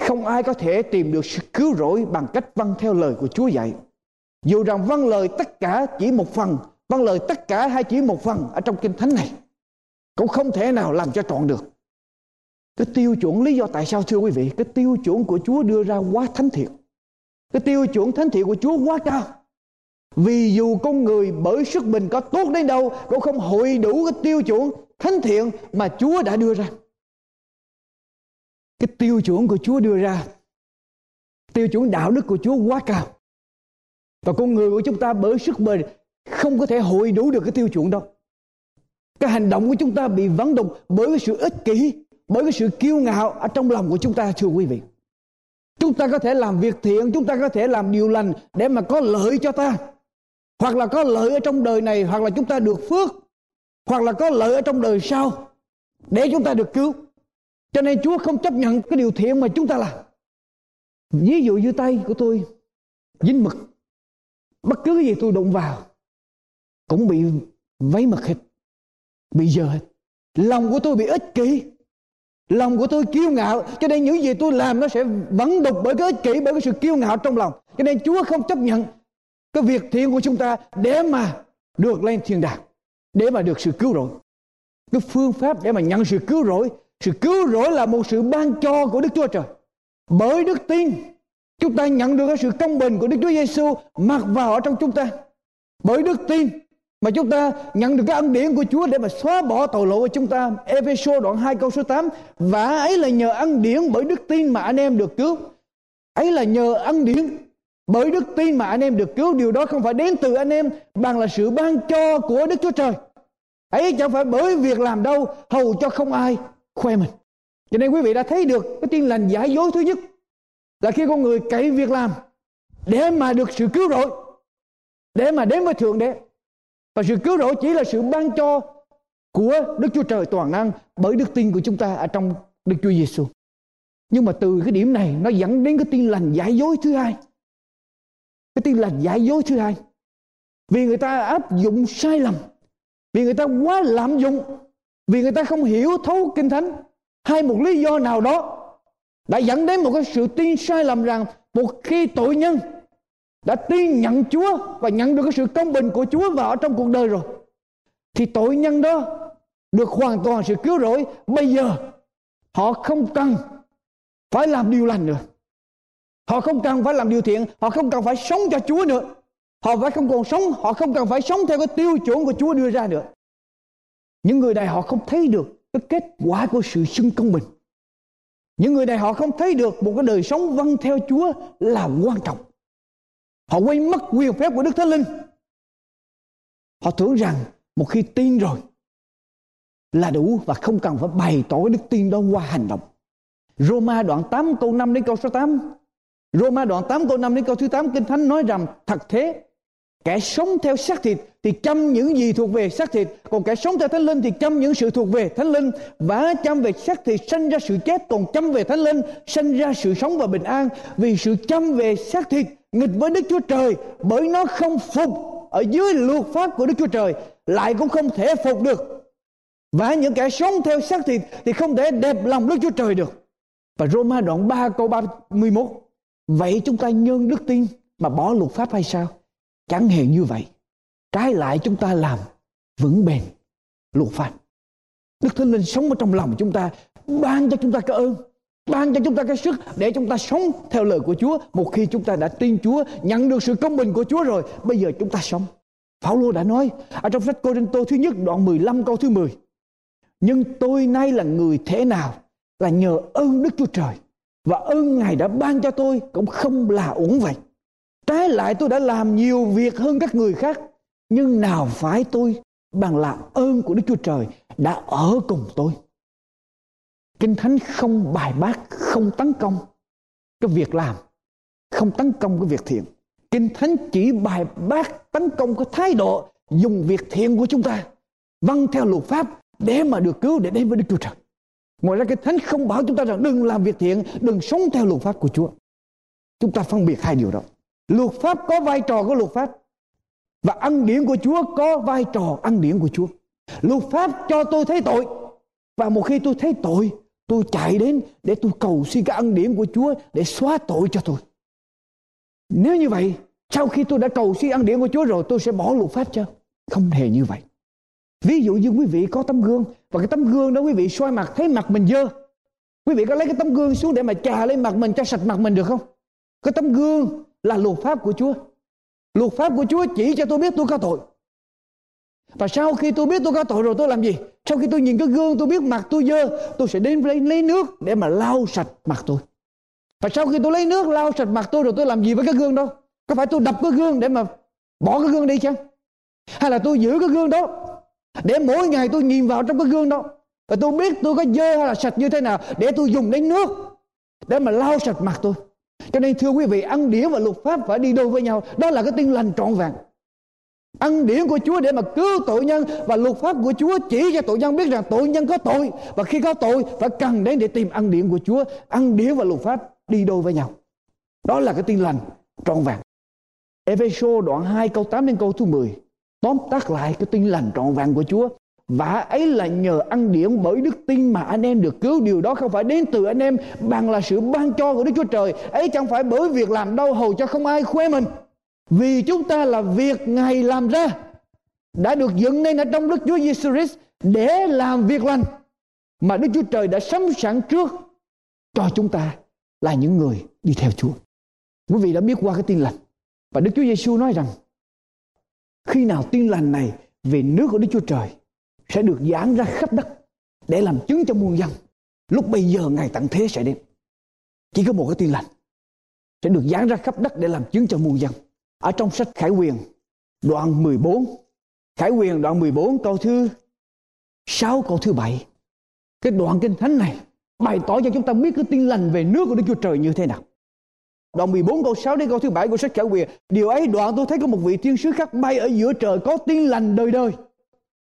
không ai có thể tìm được sự cứu rỗi bằng cách vâng theo lời của Chúa dạy. Dù rằng vâng lời tất cả chỉ một phần, vâng lời tất cả hay chỉ một phần ở trong Kinh Thánh này, cũng không thể nào làm cho trọn được. Cái tiêu chuẩn lý do tại sao thưa quý vị, cái tiêu chuẩn của Chúa đưa ra quá thánh thiện. Cái tiêu chuẩn thánh thiện của Chúa quá cao. Vì dù con người bởi sức mình có tốt đến đâu cũng không hội đủ cái tiêu chuẩn thánh thiện mà Chúa đã đưa ra cái tiêu chuẩn của Chúa đưa ra tiêu chuẩn đạo đức của Chúa quá cao và con người của chúng ta bởi sức bền không có thể hội đủ được cái tiêu chuẩn đó cái hành động của chúng ta bị vắng đục bởi cái sự ích kỷ, bởi cái sự kiêu ngạo ở trong lòng của chúng ta, thưa quý vị. Chúng ta có thể làm việc thiện, chúng ta có thể làm điều lành để mà có lợi cho ta. Hoặc là có lợi ở trong đời này, hoặc là chúng ta được phước. Hoặc là có lợi ở trong đời sau, để chúng ta được cứu. Cho nên Chúa không chấp nhận cái điều thiện mà chúng ta làm. Ví dụ như tay của tôi, dính mực. Bất cứ gì tôi đụng vào cũng bị vấy mực hết. Bị dơ hết. Lòng của tôi bị ích kỷ. Lòng của tôi kiêu ngạo Cho nên những gì tôi làm nó sẽ vẫn đục bởi cái ích kỷ Bởi cái sự kiêu ngạo trong lòng Cho nên Chúa không chấp nhận Cái việc thiện của chúng ta Để mà được lên thiên đàng Để mà được sự cứu rỗi Cái phương pháp để mà nhận sự cứu rỗi sự cứu rỗi là một sự ban cho của Đức Chúa Trời. Bởi đức tin, chúng ta nhận được cái sự công bình của Đức Chúa Giêsu mặc vào ở trong chúng ta. Bởi đức tin mà chúng ta nhận được cái ân điển của Chúa để mà xóa bỏ tội lỗi của chúng ta. Ephesos đoạn 2 câu số 8. Và ấy là nhờ ân điển bởi đức tin mà anh em được cứu. Ấy là nhờ ân điển bởi đức tin mà anh em được cứu. Điều đó không phải đến từ anh em, bằng là sự ban cho của Đức Chúa Trời. Ấy chẳng phải bởi việc làm đâu, hầu cho không ai khoe mình cho nên quý vị đã thấy được cái tin lành giả dối thứ nhất là khi con người cậy việc làm để mà được sự cứu rỗi, để mà đến với thượng đế và sự cứu rỗi chỉ là sự ban cho của Đức Chúa Trời toàn năng bởi đức tin của chúng ta ở trong Đức Chúa Giêsu. Nhưng mà từ cái điểm này nó dẫn đến cái tin lành giả dối thứ hai. Cái tin lành giả dối thứ hai. Vì người ta áp dụng sai lầm. Vì người ta quá lạm dụng, vì người ta không hiểu thấu kinh thánh, hay một lý do nào đó đã dẫn đến một cái sự tin sai lầm rằng một khi tội nhân đã tin nhận Chúa và nhận được cái sự công bình của Chúa vào ở trong cuộc đời rồi, thì tội nhân đó được hoàn toàn sự cứu rỗi. Bây giờ họ không cần phải làm điều lành nữa. Họ không cần phải làm điều thiện, họ không cần phải sống cho Chúa nữa. Họ phải không còn sống, họ không cần phải sống theo cái tiêu chuẩn của Chúa đưa ra nữa. Những người này họ không thấy được cái kết quả của sự xưng công bình. Những người này họ không thấy được một cái đời sống vâng theo Chúa là quan trọng. Họ quay mất quyền phép của Đức Thánh Linh. Họ tưởng rằng một khi tin rồi là đủ và không cần phải bày tỏ đức tin đó qua hành động. Roma đoạn 8 câu 5 đến câu số 8. Roma đoạn 8 câu 5 đến câu thứ 8 Kinh Thánh nói rằng thật thế Kẻ sống theo xác thịt thì chăm những gì thuộc về xác thịt, còn kẻ sống theo thánh linh thì chăm những sự thuộc về thánh linh. Và chăm về xác thịt sanh ra sự chết, còn chăm về thánh linh sanh ra sự sống và bình an. Vì sự chăm về xác thịt nghịch với Đức Chúa Trời bởi nó không phục ở dưới luật pháp của Đức Chúa Trời lại cũng không thể phục được. Và những kẻ sống theo xác thịt thì không thể đẹp lòng Đức Chúa Trời được. Và Roma đoạn 3 câu 31 Vậy chúng ta nhân đức tin mà bỏ luật pháp hay sao? Chẳng hề như vậy. Trái lại chúng ta làm vững bền luật pháp. Đức Thánh Linh sống ở trong lòng chúng ta, ban cho chúng ta cái ơn, ban cho chúng ta cái sức để chúng ta sống theo lời của Chúa. Một khi chúng ta đã tin Chúa, nhận được sự công bình của Chúa rồi, bây giờ chúng ta sống. Phaolô đã nói ở trong sách Cô Đinh Tô thứ nhất đoạn 15 câu thứ 10. Nhưng tôi nay là người thế nào là nhờ ơn Đức Chúa Trời và ơn Ngài đã ban cho tôi cũng không là uổng vậy. Trái lại tôi đã làm nhiều việc hơn các người khác. Nhưng nào phải tôi bằng là ơn của Đức Chúa Trời đã ở cùng tôi. Kinh Thánh không bài bác, không tấn công cái việc làm, không tấn công cái việc thiện. Kinh Thánh chỉ bài bác tấn công cái thái độ dùng việc thiện của chúng ta vâng theo luật pháp để mà được cứu để đến với Đức Chúa Trời. Ngoài ra cái Thánh không bảo chúng ta rằng đừng làm việc thiện, đừng sống theo luật pháp của Chúa. Chúng ta phân biệt hai điều đó. Luật pháp có vai trò của luật pháp và ân điển của Chúa có vai trò ân điển của Chúa. Luật pháp cho tôi thấy tội và một khi tôi thấy tội, tôi chạy đến để tôi cầu xin cái ân điển của Chúa để xóa tội cho tôi. Nếu như vậy, sau khi tôi đã cầu xin ân điển của Chúa rồi, tôi sẽ bỏ luật pháp cho? Không hề như vậy. Ví dụ như quý vị có tấm gương và cái tấm gương đó quý vị soi mặt thấy mặt mình dơ. Quý vị có lấy cái tấm gương xuống để mà chà lên mặt mình cho sạch mặt mình được không? Cái tấm gương là luật pháp của Chúa. Luật pháp của Chúa chỉ cho tôi biết tôi có tội. Và sau khi tôi biết tôi có tội rồi tôi làm gì? Sau khi tôi nhìn cái gương tôi biết mặt tôi dơ, tôi sẽ đến lấy, lấy nước để mà lau sạch mặt tôi. Và sau khi tôi lấy nước lau sạch mặt tôi rồi tôi làm gì với cái gương đó? Có phải tôi đập cái gương để mà bỏ cái gương đi chăng? Hay là tôi giữ cái gương đó để mỗi ngày tôi nhìn vào trong cái gương đó và tôi biết tôi có dơ hay là sạch như thế nào để tôi dùng đến nước để mà lau sạch mặt tôi cho nên, thưa quý vị, ăn điển và luật pháp phải đi đôi với nhau. Đó là cái tin lành trọn vẹn. Ăn điển của Chúa để mà cứu tội nhân và luật pháp của Chúa chỉ cho tội nhân biết rằng tội nhân có tội. Và khi có tội, phải cần đến để tìm ăn điển của Chúa. Ăn điển và luật pháp đi đôi với nhau. Đó là cái tin lành trọn vẹn. Ephesos đoạn 2 câu 8 đến câu thứ 10 tóm tắt lại cái tin lành trọn vẹn của Chúa và ấy là nhờ ăn điển bởi đức tin mà anh em được cứu. Điều đó không phải đến từ anh em, bằng là sự ban cho của Đức Chúa Trời. Ấy chẳng phải bởi việc làm đau hầu cho không ai khoe mình. Vì chúng ta là việc Ngài làm ra, đã được dựng nên ở trong Đức Chúa Giêsu Christ để làm việc lành mà Đức Chúa Trời đã sắm sẵn trước cho chúng ta là những người đi theo Chúa. Quý vị đã biết qua cái tin lành và Đức Chúa Giêsu nói rằng, khi nào tin lành này về nước của Đức Chúa Trời sẽ được giảng ra khắp đất để làm chứng cho muôn dân. Lúc bây giờ ngày tận thế sẽ đến. Chỉ có một cái tin lành sẽ được giảng ra khắp đất để làm chứng cho muôn dân. Ở trong sách Khải Quyền đoạn 14, Khải Quyền đoạn 14 câu thứ 6 câu thứ 7. Cái đoạn kinh thánh này bày tỏ cho chúng ta biết cái tin lành về nước của Đức Chúa Trời như thế nào. Đoạn 14 câu 6 đến câu thứ 7 của sách Khải Quyền. Điều ấy đoạn tôi thấy có một vị thiên sứ khác bay ở giữa trời có tin lành đời đời.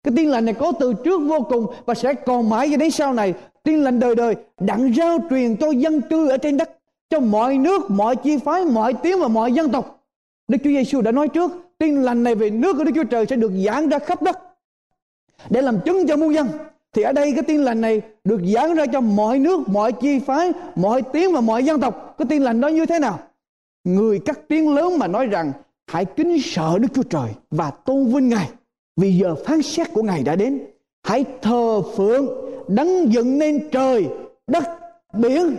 Cái tin lành này có từ trước vô cùng và sẽ còn mãi cho đến sau này. Tin lành đời đời đặng rao truyền cho dân cư ở trên đất, cho mọi nước, mọi chi phái, mọi tiếng và mọi dân tộc. Đức Chúa Giêsu đã nói trước, tin lành này về nước của Đức Chúa Trời sẽ được giảng ra khắp đất để làm chứng cho muôn dân. Thì ở đây cái tin lành này được giảng ra cho mọi nước, mọi chi phái, mọi tiếng và mọi dân tộc. Cái tin lành đó như thế nào? Người cắt tiếng lớn mà nói rằng hãy kính sợ Đức Chúa Trời và tôn vinh Ngài vì giờ phán xét của Ngài đã đến. Hãy thờ phượng đấng dựng nên trời, đất, biển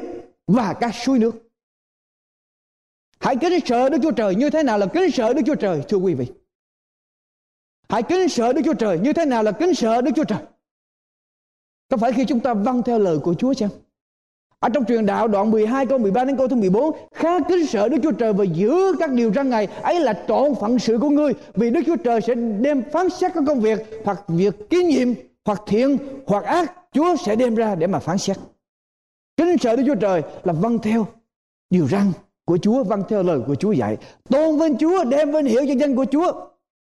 và các suối nước. Hãy kính sợ Đức Chúa Trời như thế nào là kính sợ Đức Chúa Trời thưa quý vị. Hãy kính sợ Đức Chúa Trời như thế nào là kính sợ Đức Chúa Trời. Có phải khi chúng ta vâng theo lời của Chúa chăng? Ở trong truyền đạo đoạn 12 câu 13 đến câu thứ 14 Khá kính sợ Đức Chúa Trời và giữ các điều răn Ngài, Ấy là trọn phận sự của ngươi, Vì Đức Chúa Trời sẽ đem phán xét các công việc, Hoặc việc kiến nhiệm, Hoặc thiện, hoặc ác, Chúa sẽ đem ra để mà phán xét Kính sợ Đức Chúa Trời là vâng theo điều răn của Chúa Vâng theo lời của Chúa dạy, Tôn vinh Chúa, đem vinh hiệu cho danh của Chúa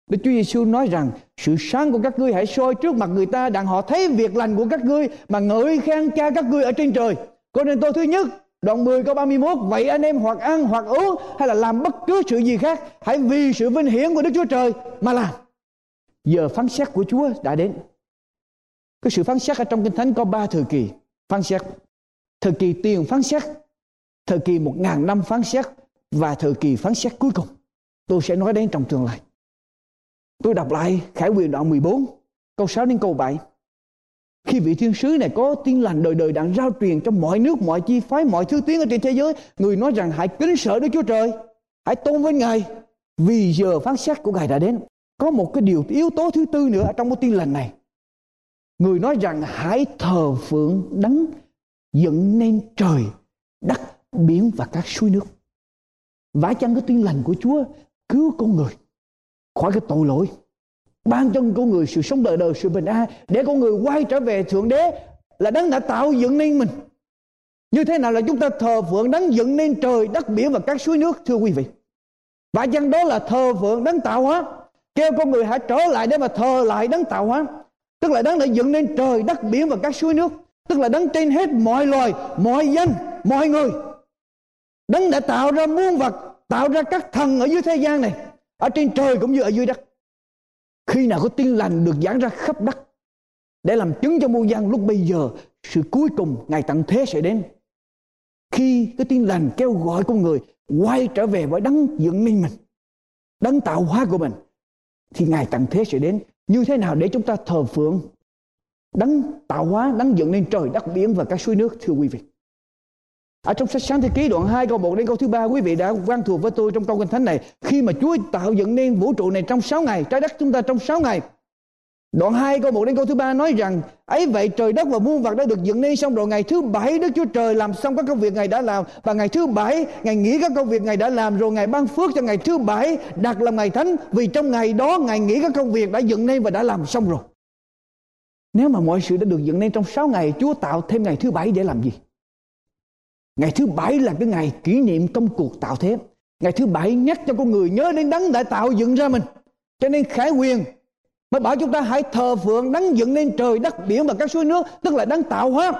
Đức Chúa Giêsu nói rằng, sự sáng của các ngươi hãy soi trước mặt người ta, đặng họ thấy việc lành của các ngươi, mà ngợi khen cha các ngươi ở trên trời. Câu nên tôi thứ nhất, Đoạn 10 câu 31 Vậy anh em hoặc ăn hoặc uống, Hay là làm bất cứ sự gì khác, Hãy vì sự vinh hiển của Đức Chúa Trời mà làm. Giờ phán xét của Chúa đã đến. Cái sự phán xét ở trong Kinh Thánh có ba thời kỳ Phán xét. Thời kỳ tiền phán xét, Thời kỳ một ngàn năm phán xét, Và thời kỳ phán xét cuối cùng. Tôi sẽ nói đến trong tương lai. Tôi đọc lại Khải quyền đoạn 14 Câu 6 đến câu 7 khi vị thiên sứ này có tin lành đời đời đang rao truyền cho mọi nước, mọi chi phái, mọi thứ tiếng ở trên thế giới. Người nói rằng hãy kính sợ Đức Chúa Trời. Hãy tôn với Ngài. Vì giờ phán xét của Ngài đã đến. Có một cái điều yếu tố thứ tư nữa trong cái tin lành này. Người nói rằng hãy thờ phượng đấng dựng nên trời, đất, biển và các suối nước. Vả chăng cái tin lành của Chúa cứu con người khỏi cái tội lỗi ban cho con người sự sống đời đời, sự bình an, để con người quay trở về thượng đế là đấng đã tạo dựng nên mình. Như thế nào là chúng ta thờ phượng đấng dựng nên trời, đất, biển và các suối nước, thưa quý vị? Và chăng đó là thờ phượng đấng tạo hóa? Kêu con người hãy trở lại để mà thờ lại đấng tạo hóa. Tức là đấng đã dựng nên trời, đất, biển và các suối nước. Tức là đấng trên hết mọi loài, mọi danh mọi người. Đấng đã tạo ra muôn vật, tạo ra các thần ở dưới thế gian này, ở trên trời cũng như ở dưới đất khi nào có tin lành được giảng ra khắp đất để làm chứng cho muôn dân lúc bây giờ, sự cuối cùng ngày tận thế sẽ đến. Khi cái tin lành kêu gọi con người quay trở về với đấng dựng nên mình, đấng tạo hóa của mình, thì ngày tận thế sẽ đến. Như thế nào để chúng ta thờ phượng đấng tạo hóa, đấng dựng nên trời, đất, biển và các suối nước, thưa quý vị? Ở trong sách sáng thế ký đoạn 2 câu 1 đến câu thứ ba quý vị đã quan thuộc với tôi trong câu kinh thánh này. Khi mà Chúa tạo dựng nên vũ trụ này trong 6 ngày, trái đất chúng ta trong 6 ngày. Đoạn 2 câu 1 đến câu thứ ba nói rằng ấy vậy trời đất và muôn vật đã được dựng nên xong rồi ngày thứ bảy Đức Chúa Trời làm xong các công việc Ngài đã làm và ngày thứ bảy Ngài nghỉ các công việc Ngài đã làm rồi Ngài ban phước cho ngày thứ bảy đặt làm ngày thánh vì trong ngày đó Ngài nghỉ các công việc đã dựng nên và đã làm xong rồi. Nếu mà mọi sự đã được dựng nên trong 6 ngày Chúa tạo thêm ngày thứ bảy để làm gì? Ngày thứ bảy là cái ngày kỷ niệm công cuộc tạo thế. Ngày thứ bảy nhắc cho con người nhớ đến đấng đã tạo dựng ra mình. Cho nên khải quyền mới bảo chúng ta hãy thờ phượng đấng dựng nên trời đất biển và các suối nước, tức là đấng tạo hóa.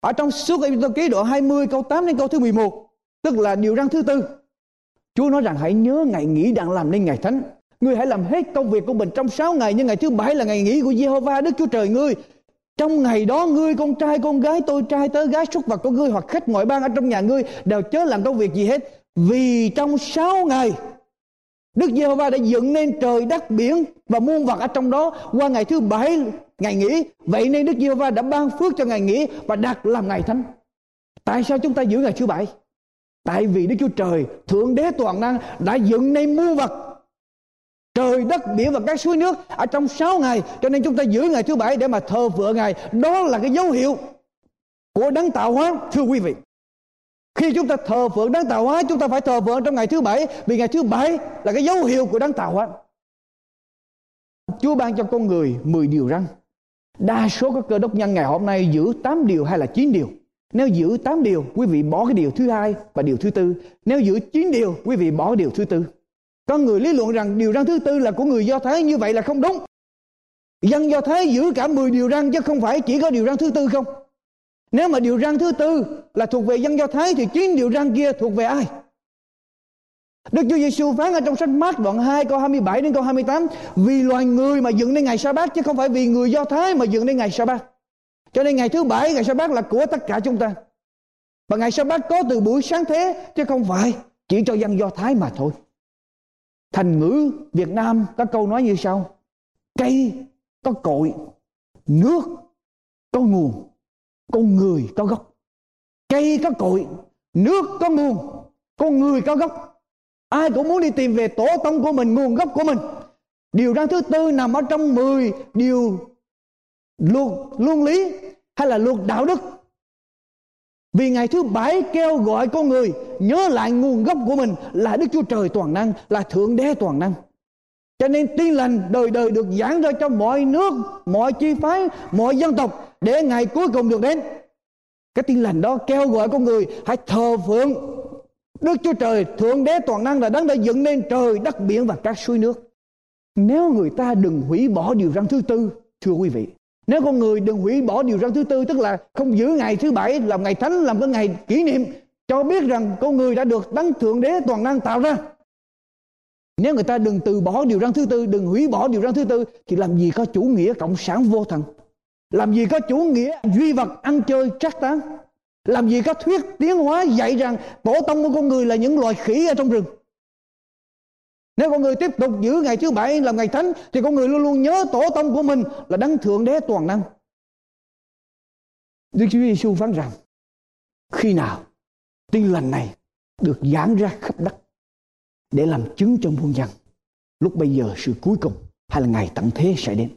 Ở trong suốt Ê ký đoạn 20 câu 8 đến câu thứ 11, tức là điều răn thứ tư. Chúa nói rằng hãy nhớ ngày nghỉ đang làm nên ngày thánh. Ngươi hãy làm hết công việc của mình trong 6 ngày nhưng ngày thứ bảy là ngày nghỉ của Jehovah Đức Chúa Trời ngươi. Trong ngày đó ngươi, con trai, con gái, tôi trai, tớ gái xuất vật của ngươi hoặc khách ngoại bang ở trong nhà ngươi đều chớ làm công việc gì hết. Vì trong sáu ngày, Đức Giê-hô-va đã dựng nên trời đất biển và muôn vật ở trong đó qua ngày thứ bảy, ngày nghỉ. Vậy nên Đức Giê-hô-va đã ban phước cho ngày nghỉ và đặt làm ngày thánh. Tại sao chúng ta giữ ngày thứ bảy? Tại vì Đức Chúa Trời, Thượng Đế Toàn Năng đã dựng nên muôn vật trời đất, biển và các suối nước ở trong 6 ngày. Cho nên chúng ta giữ ngày thứ bảy để mà thờ phượng ngài. Đó là cái dấu hiệu của đấng tạo hóa, thưa quý vị. Khi chúng ta thờ phượng đấng tạo hóa, chúng ta phải thờ phượng trong ngày thứ bảy, vì ngày thứ bảy là cái dấu hiệu của đấng tạo hóa. Chúa ban cho con người 10 điều răn. Đa số các cơ đốc nhân ngày hôm nay giữ 8 điều hay là 9 điều? Nếu giữ 8 điều, quý vị bỏ cái điều thứ hai và điều thứ tư. Nếu giữ 9 điều, quý vị bỏ điều thứ tư có người lý luận rằng điều răn thứ tư là của người Do Thái như vậy là không đúng. Dân Do Thái giữ cả 10 điều răn chứ không phải chỉ có điều răn thứ tư không. Nếu mà điều răn thứ tư là thuộc về dân Do Thái thì chín điều răn kia thuộc về ai? Đức Chúa Giêsu phán ở trong sách Mát đoạn 2 câu 27 đến câu 28 Vì loài người mà dựng nên ngày sa bát chứ không phải vì người Do Thái mà dựng nên ngày sa bát. Cho nên ngày thứ bảy, ngày sa bát là của tất cả chúng ta. Và ngày sa bát có từ buổi sáng thế chứ không phải chỉ cho dân Do Thái mà thôi. Thành ngữ Việt Nam có câu nói như sau. Cây có cội, nước có nguồn, con người có gốc. Cây có cội, nước có nguồn, con người có gốc. Ai cũng muốn đi tìm về tổ tông của mình, nguồn gốc của mình. Điều răn thứ tư nằm ở trong 10 điều luật luân lý hay là luật đạo đức vì ngày thứ bảy kêu gọi con người nhớ lại nguồn gốc của mình là Đức Chúa Trời toàn năng, là Thượng Đế toàn năng. Cho nên tin lành đời đời được giảng ra cho mọi nước, mọi chi phái, mọi dân tộc để ngày cuối cùng được đến. Cái tin lành đó kêu gọi con người hãy thờ phượng Đức Chúa Trời Thượng Đế toàn năng là đấng đã dựng nên trời, đất, biển và các suối nước. nếu người ta đừng hủy bỏ điều răn thứ tư thưa quý vị nếu con người đừng hủy bỏ điều răn thứ tư, tức là không giữ ngày thứ bảy làm ngày thánh, làm cái ngày kỷ niệm, cho biết rằng con người đã được đấng thượng đế toàn năng tạo ra. Nếu người ta đừng từ bỏ điều răn thứ tư, đừng hủy bỏ điều răn thứ tư, thì làm gì có chủ nghĩa cộng sản vô thần? Làm gì có chủ nghĩa duy vật, ăn chơi, trác tán làm gì có thuyết tiến hóa dạy rằng tổ tông của con người là những loài khỉ ở trong rừng? Nếu con người tiếp tục giữ ngày thứ bảy làm ngày thánh, thì con người luôn luôn nhớ tổ tông của mình là đấng thượng đế toàn năng. Đức Chúa Giêsu phán rằng, khi nào tin lành này được giảng ra khắp đất để làm chứng cho muôn dân, lúc bây giờ sự cuối cùng hay là ngày tận thế sẽ đến.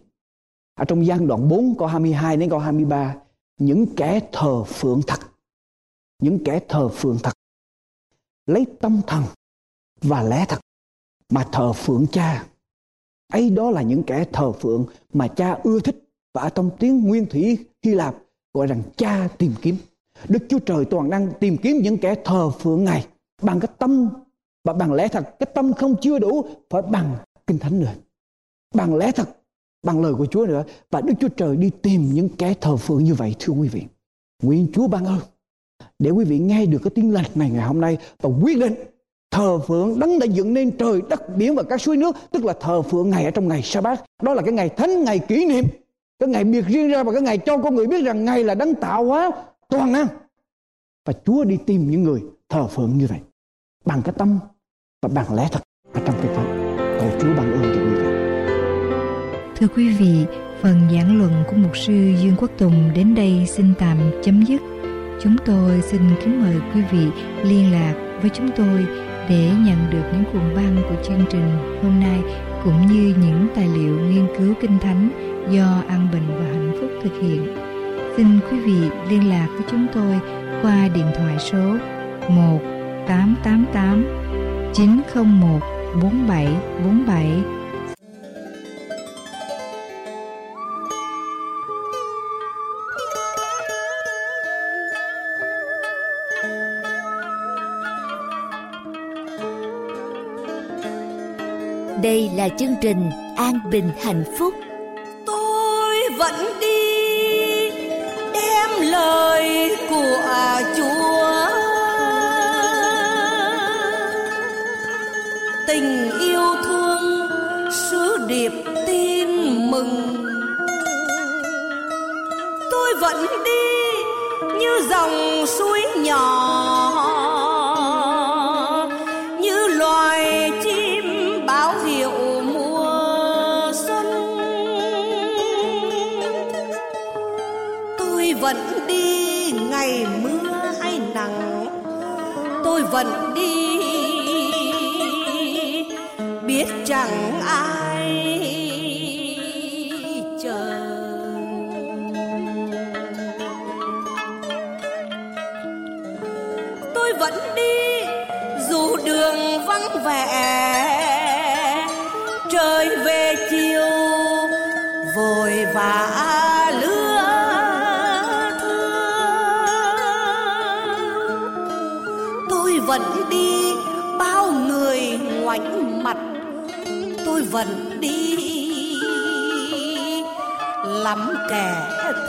Ở trong gian đoạn 4 câu 22 đến câu 23 những kẻ thờ phượng thật, những kẻ thờ phượng thật, lấy tâm thần và lẽ thật mà thờ phượng cha. Ấy đó là những kẻ thờ phượng mà cha ưa thích và trong tiếng nguyên thủy hy lạp gọi rằng cha tìm kiếm. Đức chúa trời toàn năng tìm kiếm những kẻ thờ phượng ngài bằng cái tâm và bằng lẽ thật, cái tâm không chưa đủ phải bằng kinh thánh nữa. Bằng lẽ thật, bằng lời của chúa nữa. Và đức chúa trời đi tìm những kẻ thờ phượng như vậy, thưa quý vị. Nguyện chúa ban ơn để quý vị nghe được cái tiếng lành này ngày hôm nay và quyết định thờ phượng đấng đã dựng nên trời đất biển và các suối nước tức là thờ phượng ngày ở trong ngày sa bát đó là cái ngày thánh ngày kỷ niệm cái ngày biệt riêng ra và cái ngày cho con người biết rằng ngày là đấng tạo hóa toàn năng. Và Chúa đi tìm những người thờ phượng như vậy bằng cái tâm và bằng lẽ thật ở trong cái thánh cầu Chúa ban ơn cho quý vị. Thưa quý vị, phần giảng luận của mục sư Dương Quốc Tùng đến đây xin tạm chấm dứt. Chúng tôi xin kính mời quý vị liên lạc với chúng tôi để nhận được những cuộn băng của chương trình hôm nay, cũng như những tài liệu nghiên cứu kinh thánh do An Bình và Hạnh Phúc thực hiện. Xin quý vị liên lạc với chúng tôi qua điện thoại số 1 888 901 4747 Đây là chương trình An Bình Hạnh Phúc. tôi vẫn đi đem lời của Chúa. Tình yêu thương, sứ điệp tin mừng. Tôi vẫn đi như dòng suối nhỏ. Chẳng ai chờ. Tôi vẫn đi dù đường vắng vẻ lắm kẻ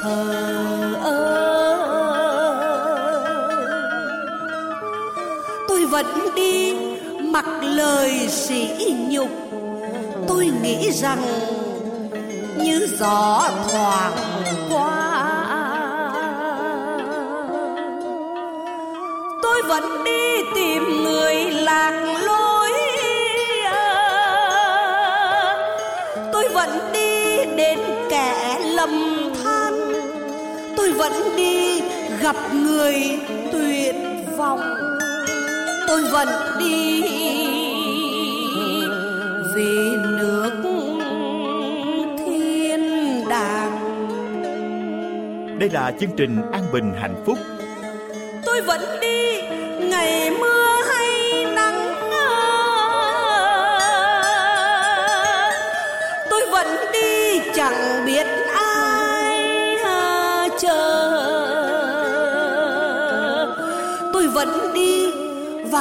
thờ ơ. Tôi vẫn đi mặc lời sỉ nhục. Tôi nghĩ rằng như gió thoảng qua. Tôi vẫn đi tìm người lạc lối tôi vẫn đi đến kẻ lầm than. Tôi vẫn đi gặp người tuyệt vọng. Tôi vẫn đi về nước thiên đàng. Đây là chương trình An Bình Hạnh Phúc. Tôi vẫn đi ngày mưa hay nắng tôi vẫn đi chẳng biết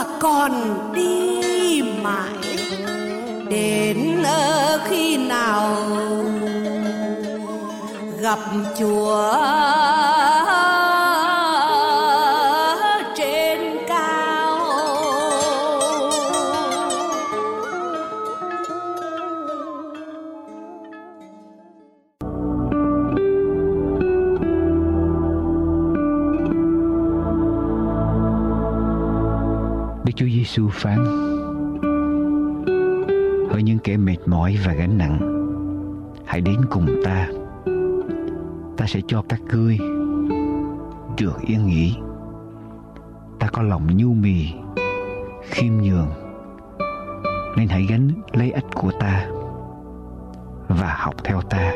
và còn đi mãi. Đến khi nào gặp chúa Giêsu phán. Hỡi những kẻ mệt mỏi và gánh nặng, Hãy đến cùng ta. Ta sẽ cho các ngươi Được yên nghỉ. Ta có lòng nhu mì, Khiêm nhường, Nên hãy gánh lấy ách của ta Và học theo ta.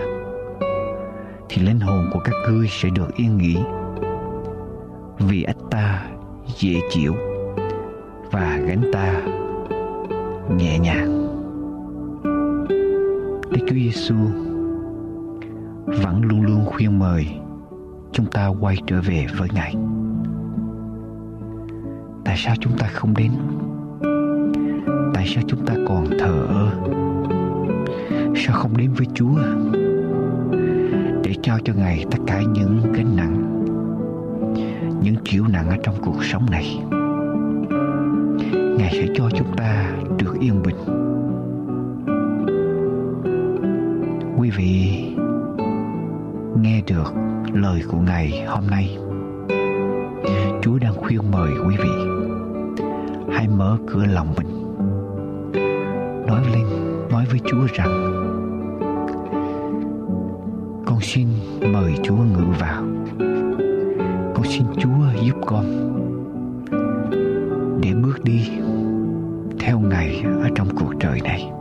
Thì linh hồn của các ngươi sẽ được yên nghỉ, Vì ách ta dễ chịu và gánh ta nhẹ nhàng. Đức Chúa Giêsu vẫn luôn luôn khuyên mời chúng ta quay trở về với Ngài. Tại sao chúng ta không đến? Tại sao chúng ta còn thờ ơ? Sao không đến với Chúa để trao cho Ngài tất cả những gánh nặng, những chịu nặng ở trong cuộc sống này? Ngài sẽ cho chúng ta được yên bình. Quý vị nghe được lời của Ngài hôm nay. Chúa đang khuyên mời quý vị hãy mở cửa lòng mình. Nói lên, nói với Chúa rằng con xin mời Chúa ngự vào. Con xin Chúa giúp con để bước đi theo ở trong cuộc đời này.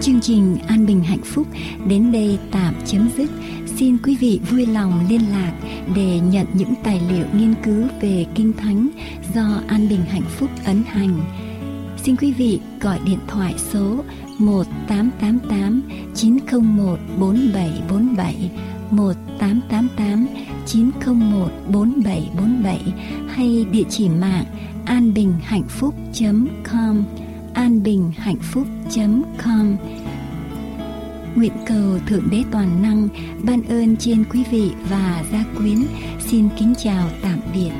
Chương trình An Bình Hạnh Phúc đến đây tạm chấm dứt. Xin quý vị vui lòng liên lạc để nhận những tài điện thoại số 1888 901 4747 1888 901 4747 hay địa chỉ mạng anbinhhạnhphúc.com anbinhhạnhphúc.com Nguyện cầu Thượng Đế Toàn Năng ban ơn trên quý vị và gia quyến. Xin kính chào tạm biệt.